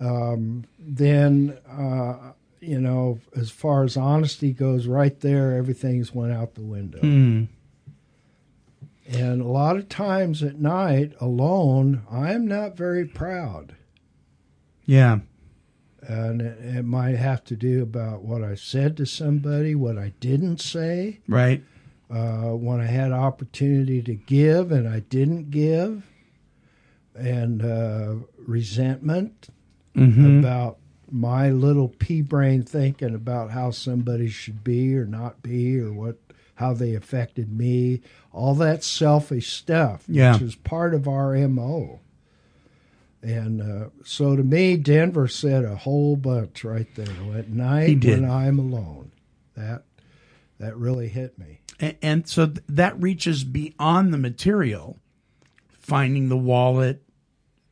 um, then uh, you know, as far as honesty goes, right there, everything's went out the window. Mm. And a lot of times at night, alone, I'm not very proud. Yeah. And it, it might have to do about what I said to somebody, what I didn't say. Right. Uh, when I had opportunity to give and I didn't give, and uh, resentment Mhm. about my little pea brain thinking about how somebody should be or not be or what how they affected me, all that selfish stuff, Yeah. which is part of our mo. And uh, so to me, Denver said a whole bunch right there. At night when I'm alone, that that really hit me. And, and so th- that reaches beyond the material, finding the wallet,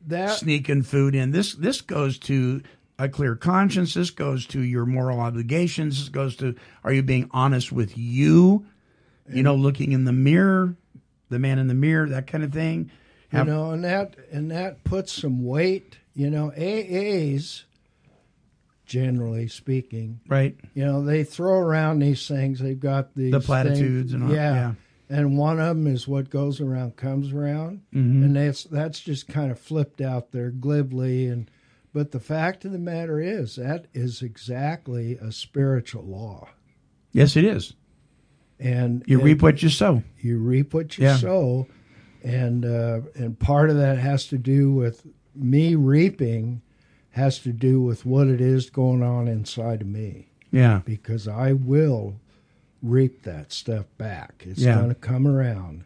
That sneaking food in. This this goes to a clear conscience. This goes to your moral obligations. This goes to are you being honest with you? You know, looking in the mirror, the man in the mirror, that kind of thing. Have- you know, and that and that puts some weight. You know, AAs, generally speaking, Right. You know, they throw around these things. They've got these The platitudes things- and all- yeah. And one of them is what goes around comes around, Mhm. and that's that's just kind of flipped out there glibly. And but the fact of the matter is that is exactly a spiritual law. Yes, it is. And You it- reap what you sow. You reap what you Yeah. sow, and uh, and part of that has to do with me reaping, has to do with what it is going on inside of me. Yeah. because I will reap that stuff back. It's Yeah. going to come around.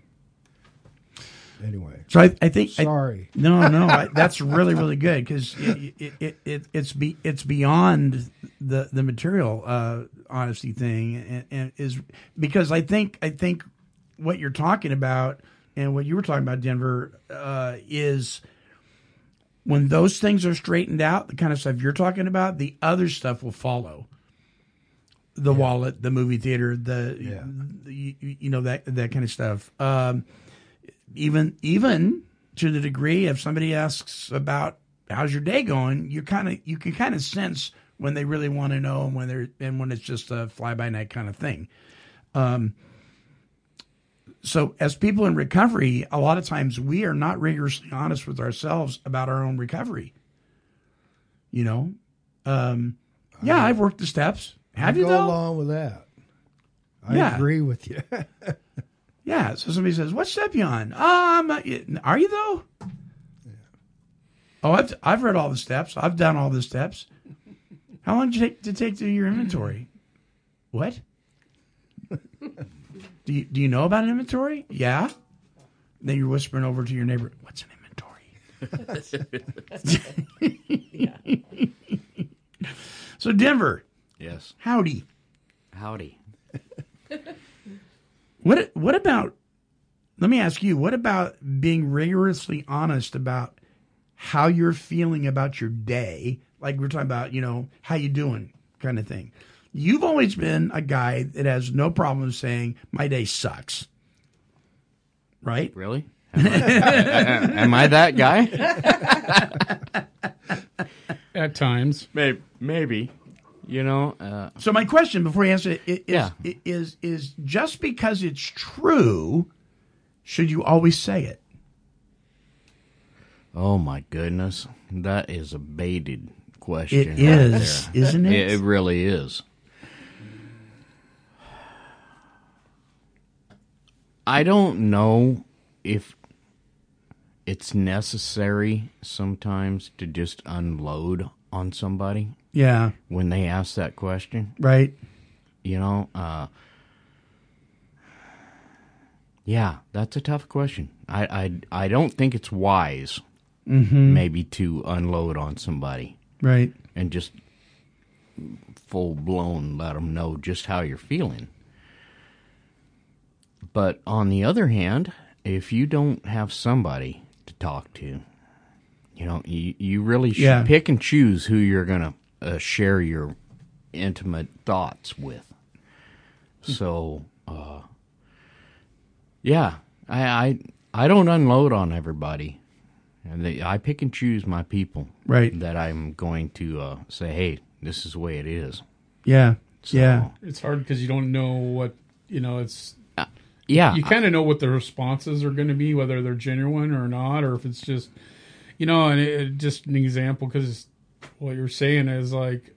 Anyway, So I, I think I- Sorry. no, no, I, that's really really good because it, it, it, it, it's be it's beyond the the material uh, honesty thing, and, and is because I think I think what you're talking about and what you were talking about, Denver, uh, is when those things are straightened out, the kind of stuff you're talking about, the other stuff will follow. The wallet, the movie theater, the, the you, you know that that kind of stuff. Um, even even to the degree if somebody asks about how's your day going, you kind of you can kind of sense when they really want to know and when they're and when it's just a fly by night kind of thing. Um, so as people in recovery, a lot of times we are not rigorously honest with ourselves about our own recovery. You know, um, yeah, I've worked the steps. Have I you go though? along with that. I Yeah. agree with you. Yeah. So somebody says, "What step you on?" Um, are you though? Oh, I've I've read all the steps. I've done all the steps. How long did you take to take through your inventory? What? do you do you know about an inventory? Yeah. Then you're whispering over to your neighbor, "What's an inventory?" so Denver, Yes. howdy. Howdy. What what about let me ask you, what about being rigorously honest about how you're feeling about your day? Like we're talking about, you know, how you doing kind of thing. You've always been a guy that has no problem saying my day sucks. Right? Really? Am I, am I that guy? At times. Maybe. Maybe. You know, uh, So my question before you answer it is, Yeah. is is just because it's true, should you always say it? oh my goodness. That is a baited question. It right is, there. isn't it? It really is. I don't know if it's necessary sometimes to just unload on somebody Yeah. when they ask that question. Right. You know, uh, yeah, that's a tough question. I, I, I don't think it's wise, Mm-hmm. maybe, to unload on somebody Right. and just full blown let them know just how you're feeling. But on the other hand, if you don't have somebody to talk to, you know, you, you really should Yeah. pick and choose who you're going to uh, share your intimate thoughts with. So, uh, yeah, I, I I don't unload on everybody, they, I pick and choose my people. Right. That I'm going to uh, say, hey, this is the way it is. Yeah. So, Yeah. It's hard because you don't know what you know. It's Yeah. you kind of know what the responses are going to be, whether they're genuine or not, or if it's just you know. And it, it- just an example because what you're saying is like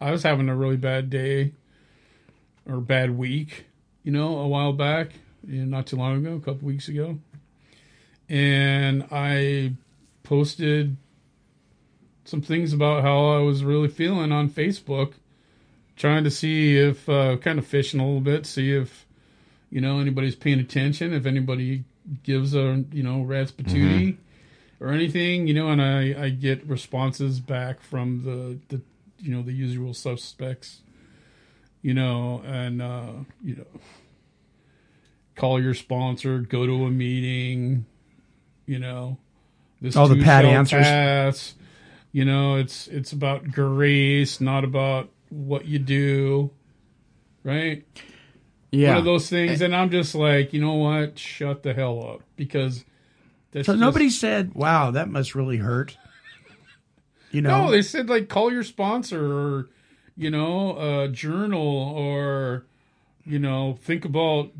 I was having a really bad day or bad week, you know, a while back, and not too long ago, a couple weeks ago, and I posted some things about how I was really feeling on Facebook, trying to see if uh, kind of fishing a little bit, see if you know anybody's paying attention, if anybody gives a you know rat's patootie or anything, you know, and I I get responses back from the the you know the usual suspects, you know, and uh, you know, call your sponsor, go to a meeting, you know, this All the pat answers. pass. You know, it's it's about grace, not about what you do, right? Yeah. One of those things, eh. and I'm just like, you know what? Shut the hell up, because that's So just- nobody said, "Wow, that must really hurt." You know, No, they said like call your sponsor or you know a journal or you know think about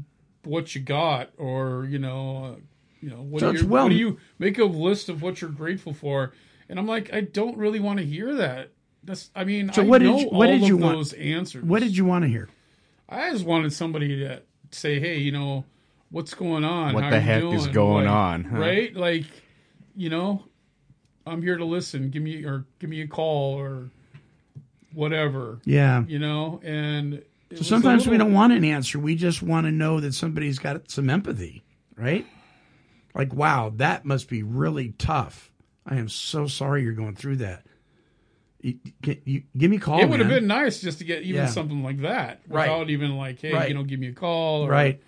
what you got or you know you know what, So do you, well- what do you make a list of what you're grateful for and I'm like I don't really want to hear that. That's I mean So I what did know you- what all did you of want- those answers. what did you want to hear? I just wanted somebody to say, hey, you know, what's going on? What How the you heck is going Like, on, huh? Right? Like, you know, I'm here to listen. Give me or give me a call or whatever. Yeah. You know, and So was a sometimes we don't want an answer. We just want to know that somebody's got some empathy, right? Like, wow, that must be really tough. I am so sorry you're going through that. You, you, give me a call. It would have been nice just to get even Yeah. something like that Right. without even like, hey, Right. you know, give me a call or Right.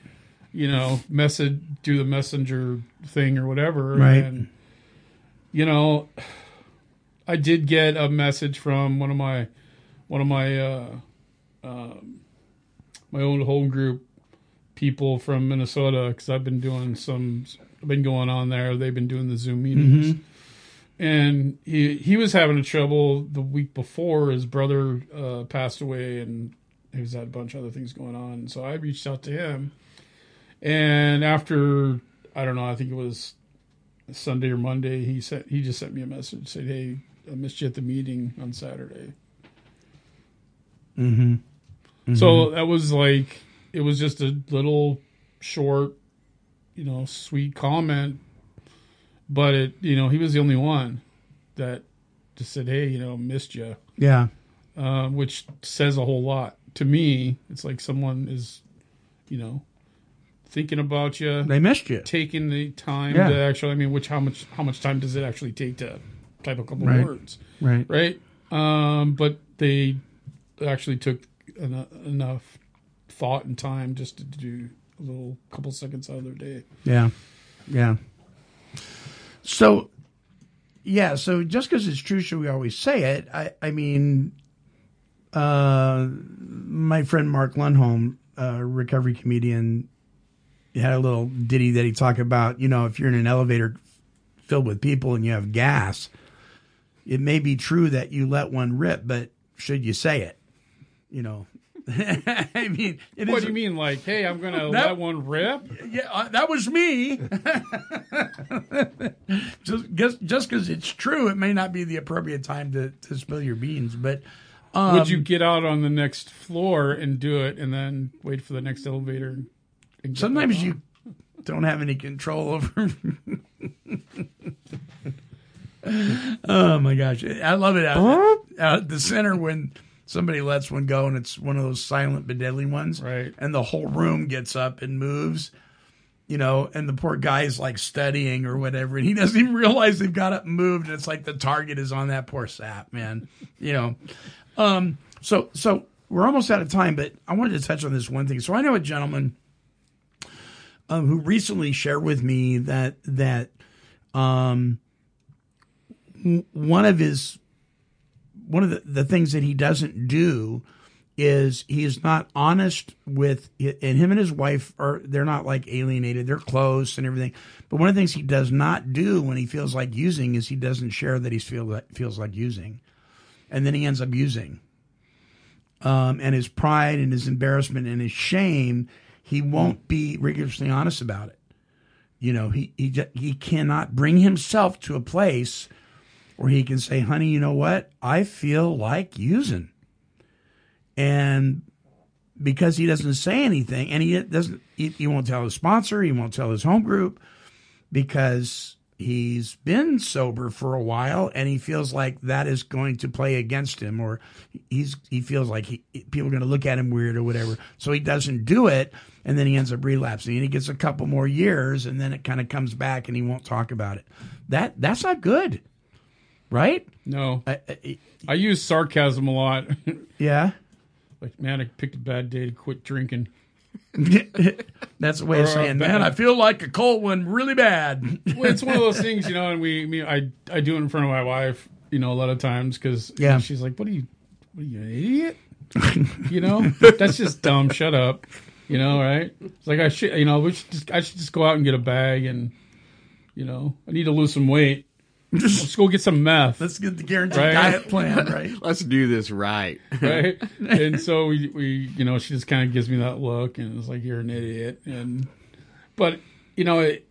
you know, message do the messenger thing or whatever. Right. And you know, I did get a message from one of my one of my uh, um, my old home group people from Minnesota because I've been doing some been going on there. They've been doing the Zoom meetings. Mhm. and he he was having a trouble the week before his brother uh, passed away, and he was had a bunch of other things going on. So I reached out to him, and after I don't know, I think it was Sunday or Monday, he sent he just sent me a message said, "Hey, I missed you at the meeting on Saturday." Mm-hmm. So that was like it was just a little short, you know, sweet comment, but it you know he was the only one that just said, "Hey, you know, missed you," Yeah. uh, which says a whole lot to me. It's like someone is, you know, thinking about you, They missed you. taking the time Yeah. to actually. I mean, which how much how much time does it actually take to type a couple Right. words? Right. right? Um, but they actually took en- enough thought and time just to do a little couple seconds out of their day. Yeah. Yeah. So, yeah. So just because it's true, should we always say it? I, I mean, uh, my friend Mark Lundholm, a recovery comedian, had a little ditty that he talked about. You know, if you're in an elevator filled with people and you have gas, it may be true that you let one rip, but should you say it? You know, I mean, what do you mean, like, hey, I'm gonna That- let one rip? yeah, uh, that was me. just just just because it's true, it may not be the appropriate time to, to spill your beans. But um, Would you get out on the next floor and do it, and then wait for the next elevator? Sometimes you don't have any control over. oh my gosh, I love it out, out at the center when somebody lets one go and it's one of those silent but deadly ones, Right. And the whole room gets up and moves. you know, and the poor guy's like studying or whatever, and he doesn't even realize they've got up and moved, and it's like the target is on that poor sap, man. You know, um, so so we're almost out of time, but I wanted to touch on this one thing. So I know a gentleman um, who recently shared with me that that um, one of his one of the, the things that he doesn't do is he is not honest with and him and his wife are they're not like alienated. They're close and everything. But one of the things he does not do when he feels like using is he doesn't share that he feel that feels like using. And then he ends up using. Um, and his pride and his embarrassment and his shame he won't be rigorously honest about it. You know he he he cannot bring himself to a place where he can say honey you know what? I feel like using. And because he doesn't say anything and he doesn't he, he won't tell his sponsor he won't tell his home group because he's been sober for a while and he feels like that is going to play against him or he's he feels like he, people are going to look at him weird or whatever. So he doesn't do it and then he ends up relapsing and he gets a couple more years and then it kind of comes back and he won't talk about it. That that's not good right No, I, I, I use sarcasm a lot. yeah like, man, I picked a bad day to quit drinking. That's a way of uh, saying, man, I feel like a cold one really bad. Well, it's one of those things, you know, and we, me, I, I do it in front of my wife, you know, a lot of times because Yeah. she's like, "What are you, what are you, an idiot?" you know, that's just dumb. Shut up. You know, right? It's like I should, you know, we should just, I should just go out and get a bag, and you know, I need to lose some weight. Let's go get some meth. Let's get the guaranteed Right. diet plan, right? Let's do this right. right? and so we, we, you know, she just kind of gives me that look, and it's like you're an idiot. And but you know, it,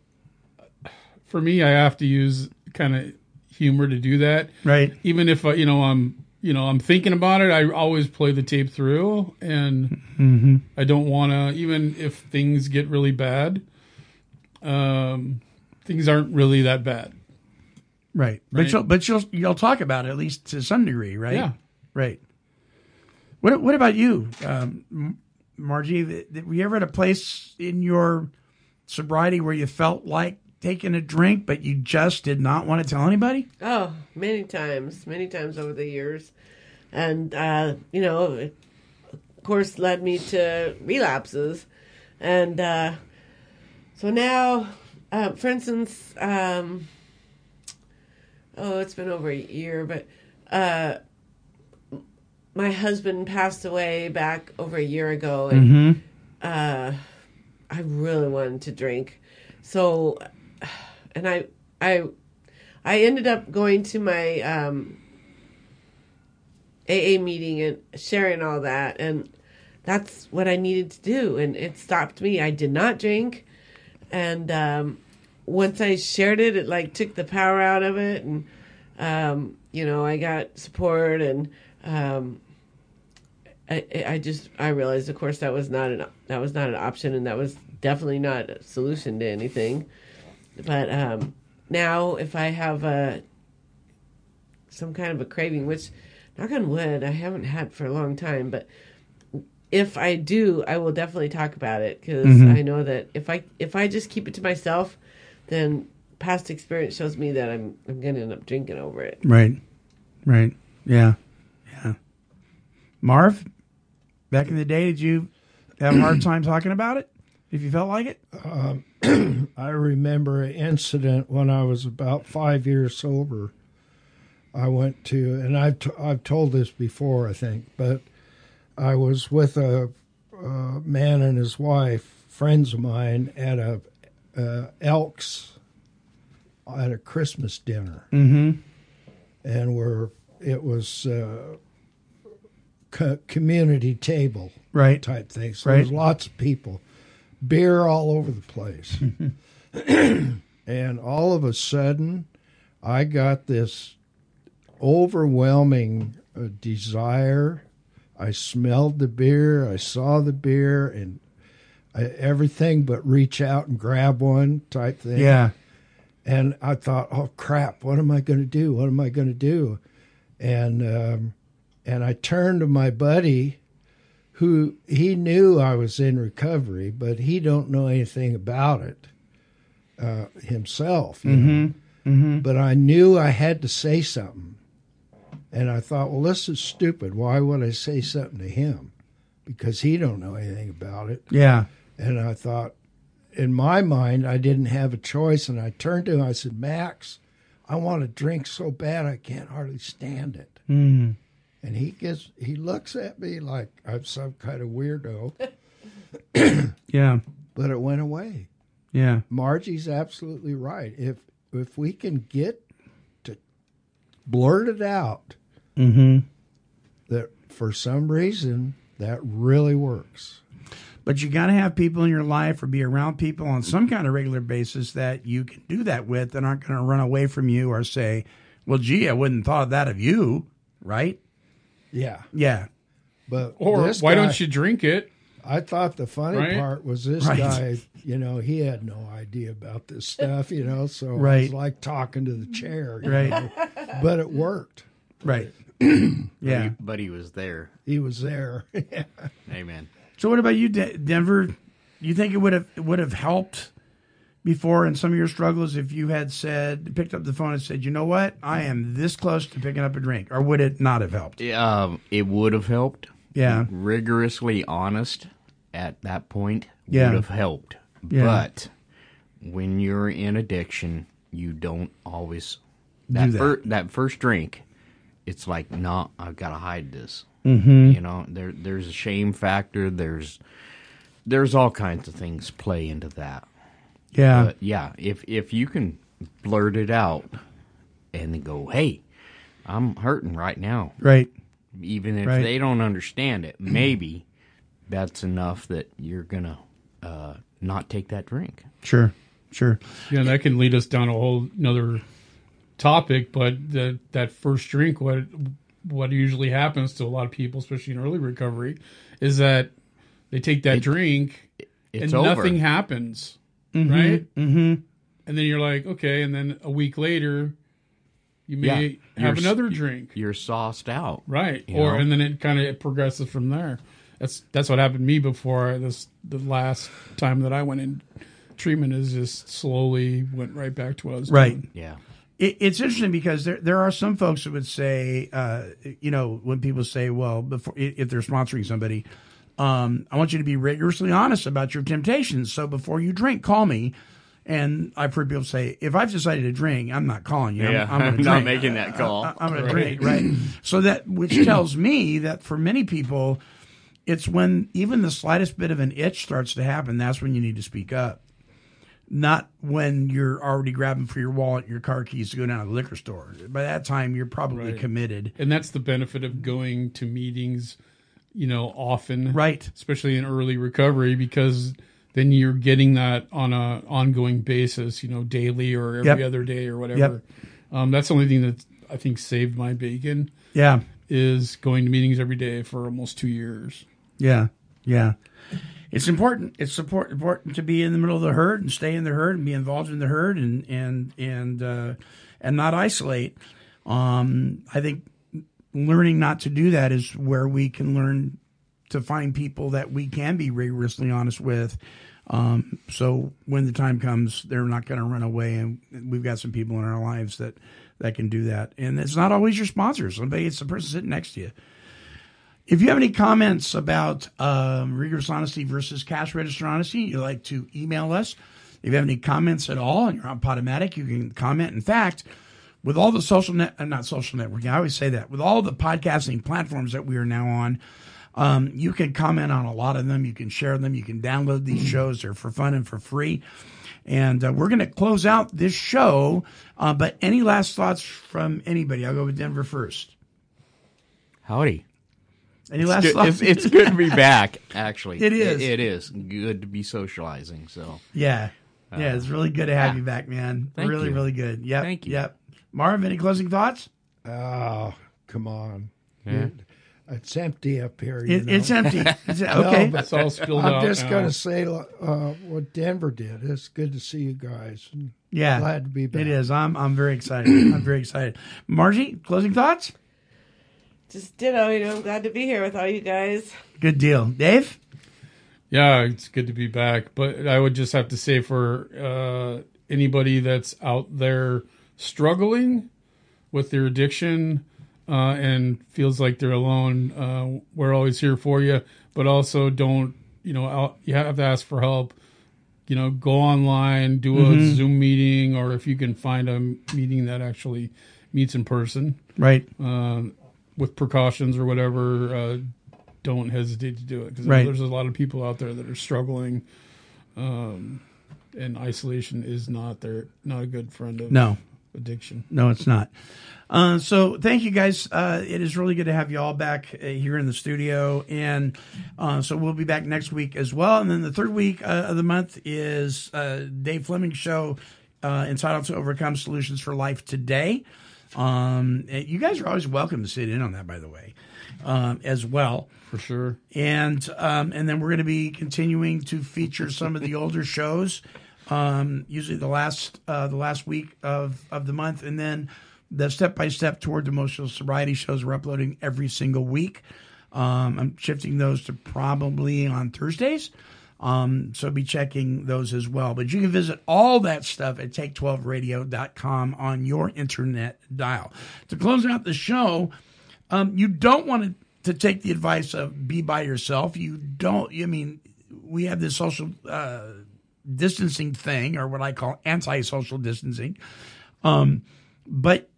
for me, I have to use kind of humor to do that, Right. Even if uh, you know I'm, you know, I'm thinking about it, I always play the tape through, and Mm-hmm. I don't want to, even if things get really bad. Um, things aren't really that bad. Right. But you'll but you'll you'll talk about it at least to some degree, right? Yeah. Right. What what about you, um, Margie? Th- th- Were you ever at a place in your sobriety where you felt like taking a drink, but you just did not want to tell anybody? Oh, many times, many times over the years, and uh, you know, it, of course, led me to relapses, and uh, so now, uh, for instance, um, oh, it's been over a year, but uh, my husband passed away back over a year ago, and uh, I really wanted to drink. So, and I, I, I ended up going to my um, AA meeting and sharing all that, and that's what I needed to do, and it stopped me. I did not drink, and um, once I shared it, it like took the power out of it, and um, you know I got support, and um, I, I just I realized, of course, that was not an that was not an option, and that was definitely not a solution to anything. But um, now, if I have a some kind of a craving, which knock on wood, I haven't had for a long time, but if I do, I will definitely talk about it because Mhm. I know that if I if I just keep it to myself, then past experience shows me that I'm I'm gonna end up drinking over it. Right. Right. Yeah. Yeah. Marv, back in the day, did you have a hard time talking about it? If you felt like it? Um, I remember an incident when I was about five years sober. I went to, and I've, t- I've told this before, I think, but I was with a, a man and his wife, friends of mine, at a uh, Elks at a Christmas dinner. Mm-hmm. And we're, it was uh, co- community table Right. type thing. So Right. there's lots of people, beer all over the place. and all of a sudden, I got this overwhelming uh, desire. I smelled the beer, I saw the beer, and everything but reach out and grab one type thing. Yeah. And I thought, oh crap, what am I going to do? What am I going to do? And um, and I turned to my buddy, who he knew I was in recovery, but he don't know anything about it uh, himself. Mhm. Mhm. But I knew I had to say something, and I thought, well, this is stupid. Why would I say something to him? Because he don't know anything about it. Yeah. And I thought, in my mind, I didn't have a choice. And I turned to him. I said, Max, I want to drink so bad I can't hardly stand it. Mm. And he gets, he looks at me like I'm some kind of weirdo. Yeah. But it went away. Yeah. Margie's absolutely right. If if we can get to blurt it out, Mm-hmm. that for some reason that really works. But you got to have people in your life or be around people on some kind of regular basis that you can do that with that aren't going to run away from you or say, well, gee, I wouldn't thought of that of you. Right? Yeah. Yeah. But Or why guy- don't you drink it? I thought the funny Right? part was this Right. guy, you know, he had no idea about this stuff, you know, so it Right. was like talking to the chair. you Right. know. But it worked. Right. But yeah. he, but he was there. He was there. Amen. So what about you, De- Denver? You think it would have it would have helped before in some of your struggles if you had said picked up the phone and said, you know what, I am this close to picking up a drink, or would it not have helped? Um, it would have helped. Yeah. Rigorously honest at that point Yeah. would have helped. Yeah. But when you're in addiction, you don't always Do that that. fir- that first drink. It's like, no, I've got to hide this. Mhm. You know, there there's a shame factor. There's there's all kinds of things play into that. Yeah. But yeah. If if you can blurt it out and then go, hey, I'm hurting right now. Right. Even if Right. they don't understand it, maybe that's enough that you're gonna uh, not take that drink. Sure. Sure. Yeah, that can lead us down a whole another topic. But the, that first drink, what what usually happens to a lot of people, especially in early recovery, is that they take that drink it's and over. nothing happens, Mhm. right? Mm-hmm. And then you're like, okay, and then a week later, you may have another drink, You're sauced out, right? Or know? and then it kind of progresses from there. That's that's what happened to me before this the last time that I went in treatment is just slowly went right back to what I was Right. doing. Yeah. It, it's interesting because there there are some folks that would say, uh, you know, when people say, well, before if they're sponsoring somebody, um, I want you to be rigorously honest about your temptations. So before you drink, call me. And I've heard people say, if I've decided to drink, I'm not calling you. I'm- Yeah, I'm, I'm not making that call. I, am going to drink, right? So that which tells me that for many people, it's when even the slightest bit of an itch starts to happen. That's when you need to speak up. Not when you're already grabbing for your wallet, your car keys to go down to the liquor store. By that time, you're probably Right. committed. And that's the benefit of going to meetings, you know, often. Right. Especially in early recovery because then you're getting that on a ongoing basis, you know, daily or every Yep. other day or whatever. Um, that's the only thing that I think saved my bacon Yeah, is going to meetings every day for almost two years. yeah, yeah. It's important. It's support, important to be in the middle of the herd and stay in the herd and be involved in the herd and and and uh, and not isolate. Um, I think learning not to do that is where we can learn to find people that we can be rigorously honest with. Um, so when the time comes, they're not going to run away, and we've got some people in our lives that that can do that. And it's not always your sponsors. Somebody, it's the person sitting next to you. If you have any comments about um, rigorous honesty versus cash register honesty, you'd like to email us. If you have any comments at all and you're on Podomatic, you can comment. In fact, with all the social net, uh, not social networking, I always say that, with all the podcasting platforms that we are now on, um, you can comment on a lot of them. You can share them. You can download these shows. They're for fun and for free. And uh, we're going to close out this show. Uh, but any last thoughts from anybody? I'll go with Denver first. Howdy. Any It's last good, thoughts? it's, it's good to be back, actually. It is. It, it is good to be socializing. So Yeah. Yeah, it's really good to have yeah. you back, man. Thank really, you. really good. Yep. Thank you. Yep. Marv, any closing thoughts? Oh, come on. Yeah. It's empty up here. you It, know. it's empty. It's- No, okay. but It's all spilled I'm out just going to say uh, what Denver did. It's good to see you guys. yeah. Glad to be back. It is. I'm I'm very excited. I'm very excited. Margie, closing thoughts? Just ditto, you know, I'm glad to be here with all you guys. Good deal. Dave? Yeah, it's good to be back. But I would just have to say for uh, anybody that's out there struggling with their addiction uh, and feels like they're alone, uh, we're always here for you. But also, don't you know? Out, you have to ask for help. You know, go online, do a Mhm. Zoom meeting, or if you can find a meeting that actually meets in person, Right. uh, with precautions or whatever. Uh, don't hesitate to do it because Right. there's a lot of people out there that are struggling, um, and isolation is not their not a good friend of No. addiction. No, it's not. Uh, so thank you guys. Uh, it is really good to have you all back uh, here in the studio, and uh, so we'll be back next week as well. And then the third week uh, of the month is uh, Dave Fleming's show uh, entitled "To Overcome Solutions for Life Today." Um, you guys are always welcome to sit in on that, by the way, um, as well. For sure. And um, and then we're going to be continuing to feature some of the older shows, um, usually the last uh, the last week of, of the month, and then the step by step toward emotional sobriety shows we're uploading every single week. Um, I'm shifting those to probably on Thursdays. Um, so be checking those as well. But you can visit all that stuff at take12radio.com on your internet dial. To close out the show, um, you don't want to, take the advice of be by yourself. You don't, I mean, we have this social uh, distancing thing, or what I call anti social distancing. Um, but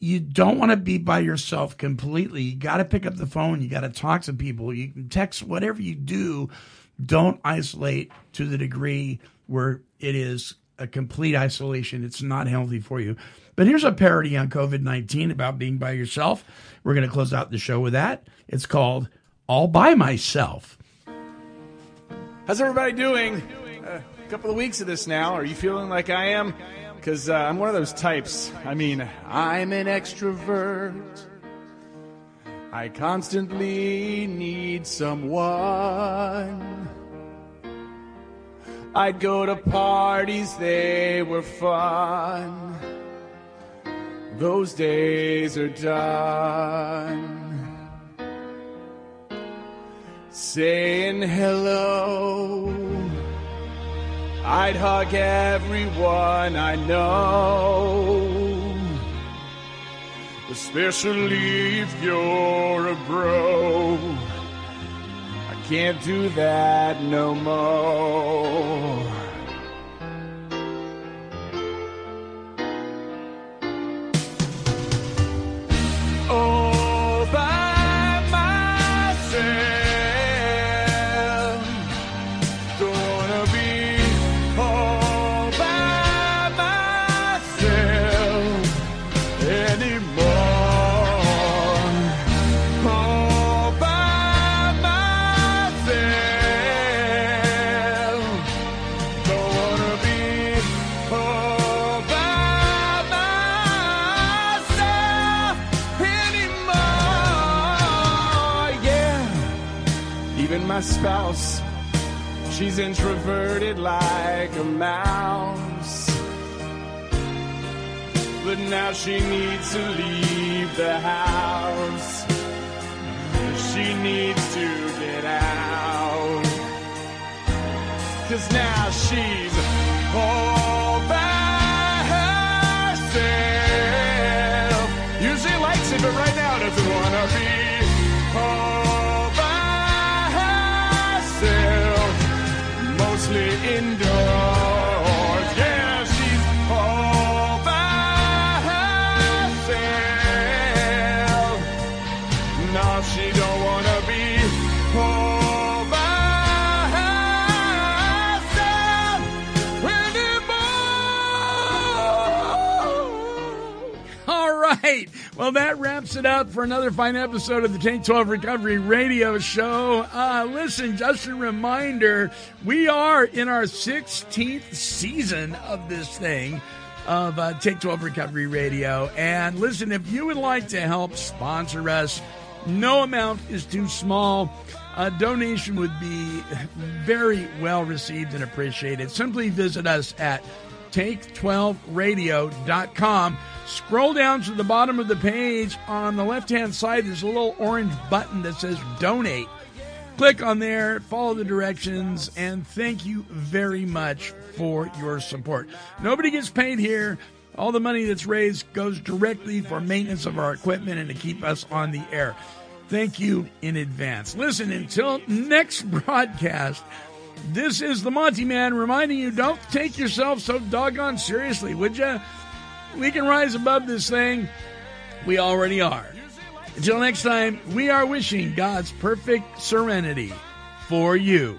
you don't want to be by yourself completely. You got to pick up the phone. You got to talk to people. You can text, whatever you do. Don't isolate to the degree where it is a complete isolation. It's not healthy for you. But here's a parody on COVID 19 about being by yourself. We're going to close out the show with that. It's called All By Myself. How's everybody doing? A couple of weeks of this now. Are you feeling like I am? Because uh, I'm one of those types. I mean, I'm an extrovert. I constantly need someone. I'd go to parties, they were fun. Those days are done. Saying hello. I'd hug everyone I know. Especially if you're a bro. I can't do that no more. All my spouse. She's introverted like a mouse. But now she needs to leave the house. She needs to get out. Cause now she's all by herself. Usually likes it, but right now doesn't wanna be all Mostly Well, that wraps it up for another fine episode of the Take 12 Recovery Radio Show. Uh, listen, just a reminder we are in our 16th season of this thing of uh, Take 12 Recovery Radio. And listen, if you would like to help sponsor us, no amount is too small. A donation would be very well received and appreciated. Simply visit us at take12radio.com. Scroll down to the bottom of the page. On the left hand side, there's a little orange button that says donate. Click on there, follow the directions, and thank you very much for your support. Nobody gets paid here. All the money that's raised goes directly for maintenance of our equipment and to keep us on the air. Thank you in advance. Listen, until next broadcast, this is the Monty Man reminding you don't take yourself so doggone seriously, would you? We can rise above this thing. We already are. Until next time, we are wishing God's perfect serenity for you.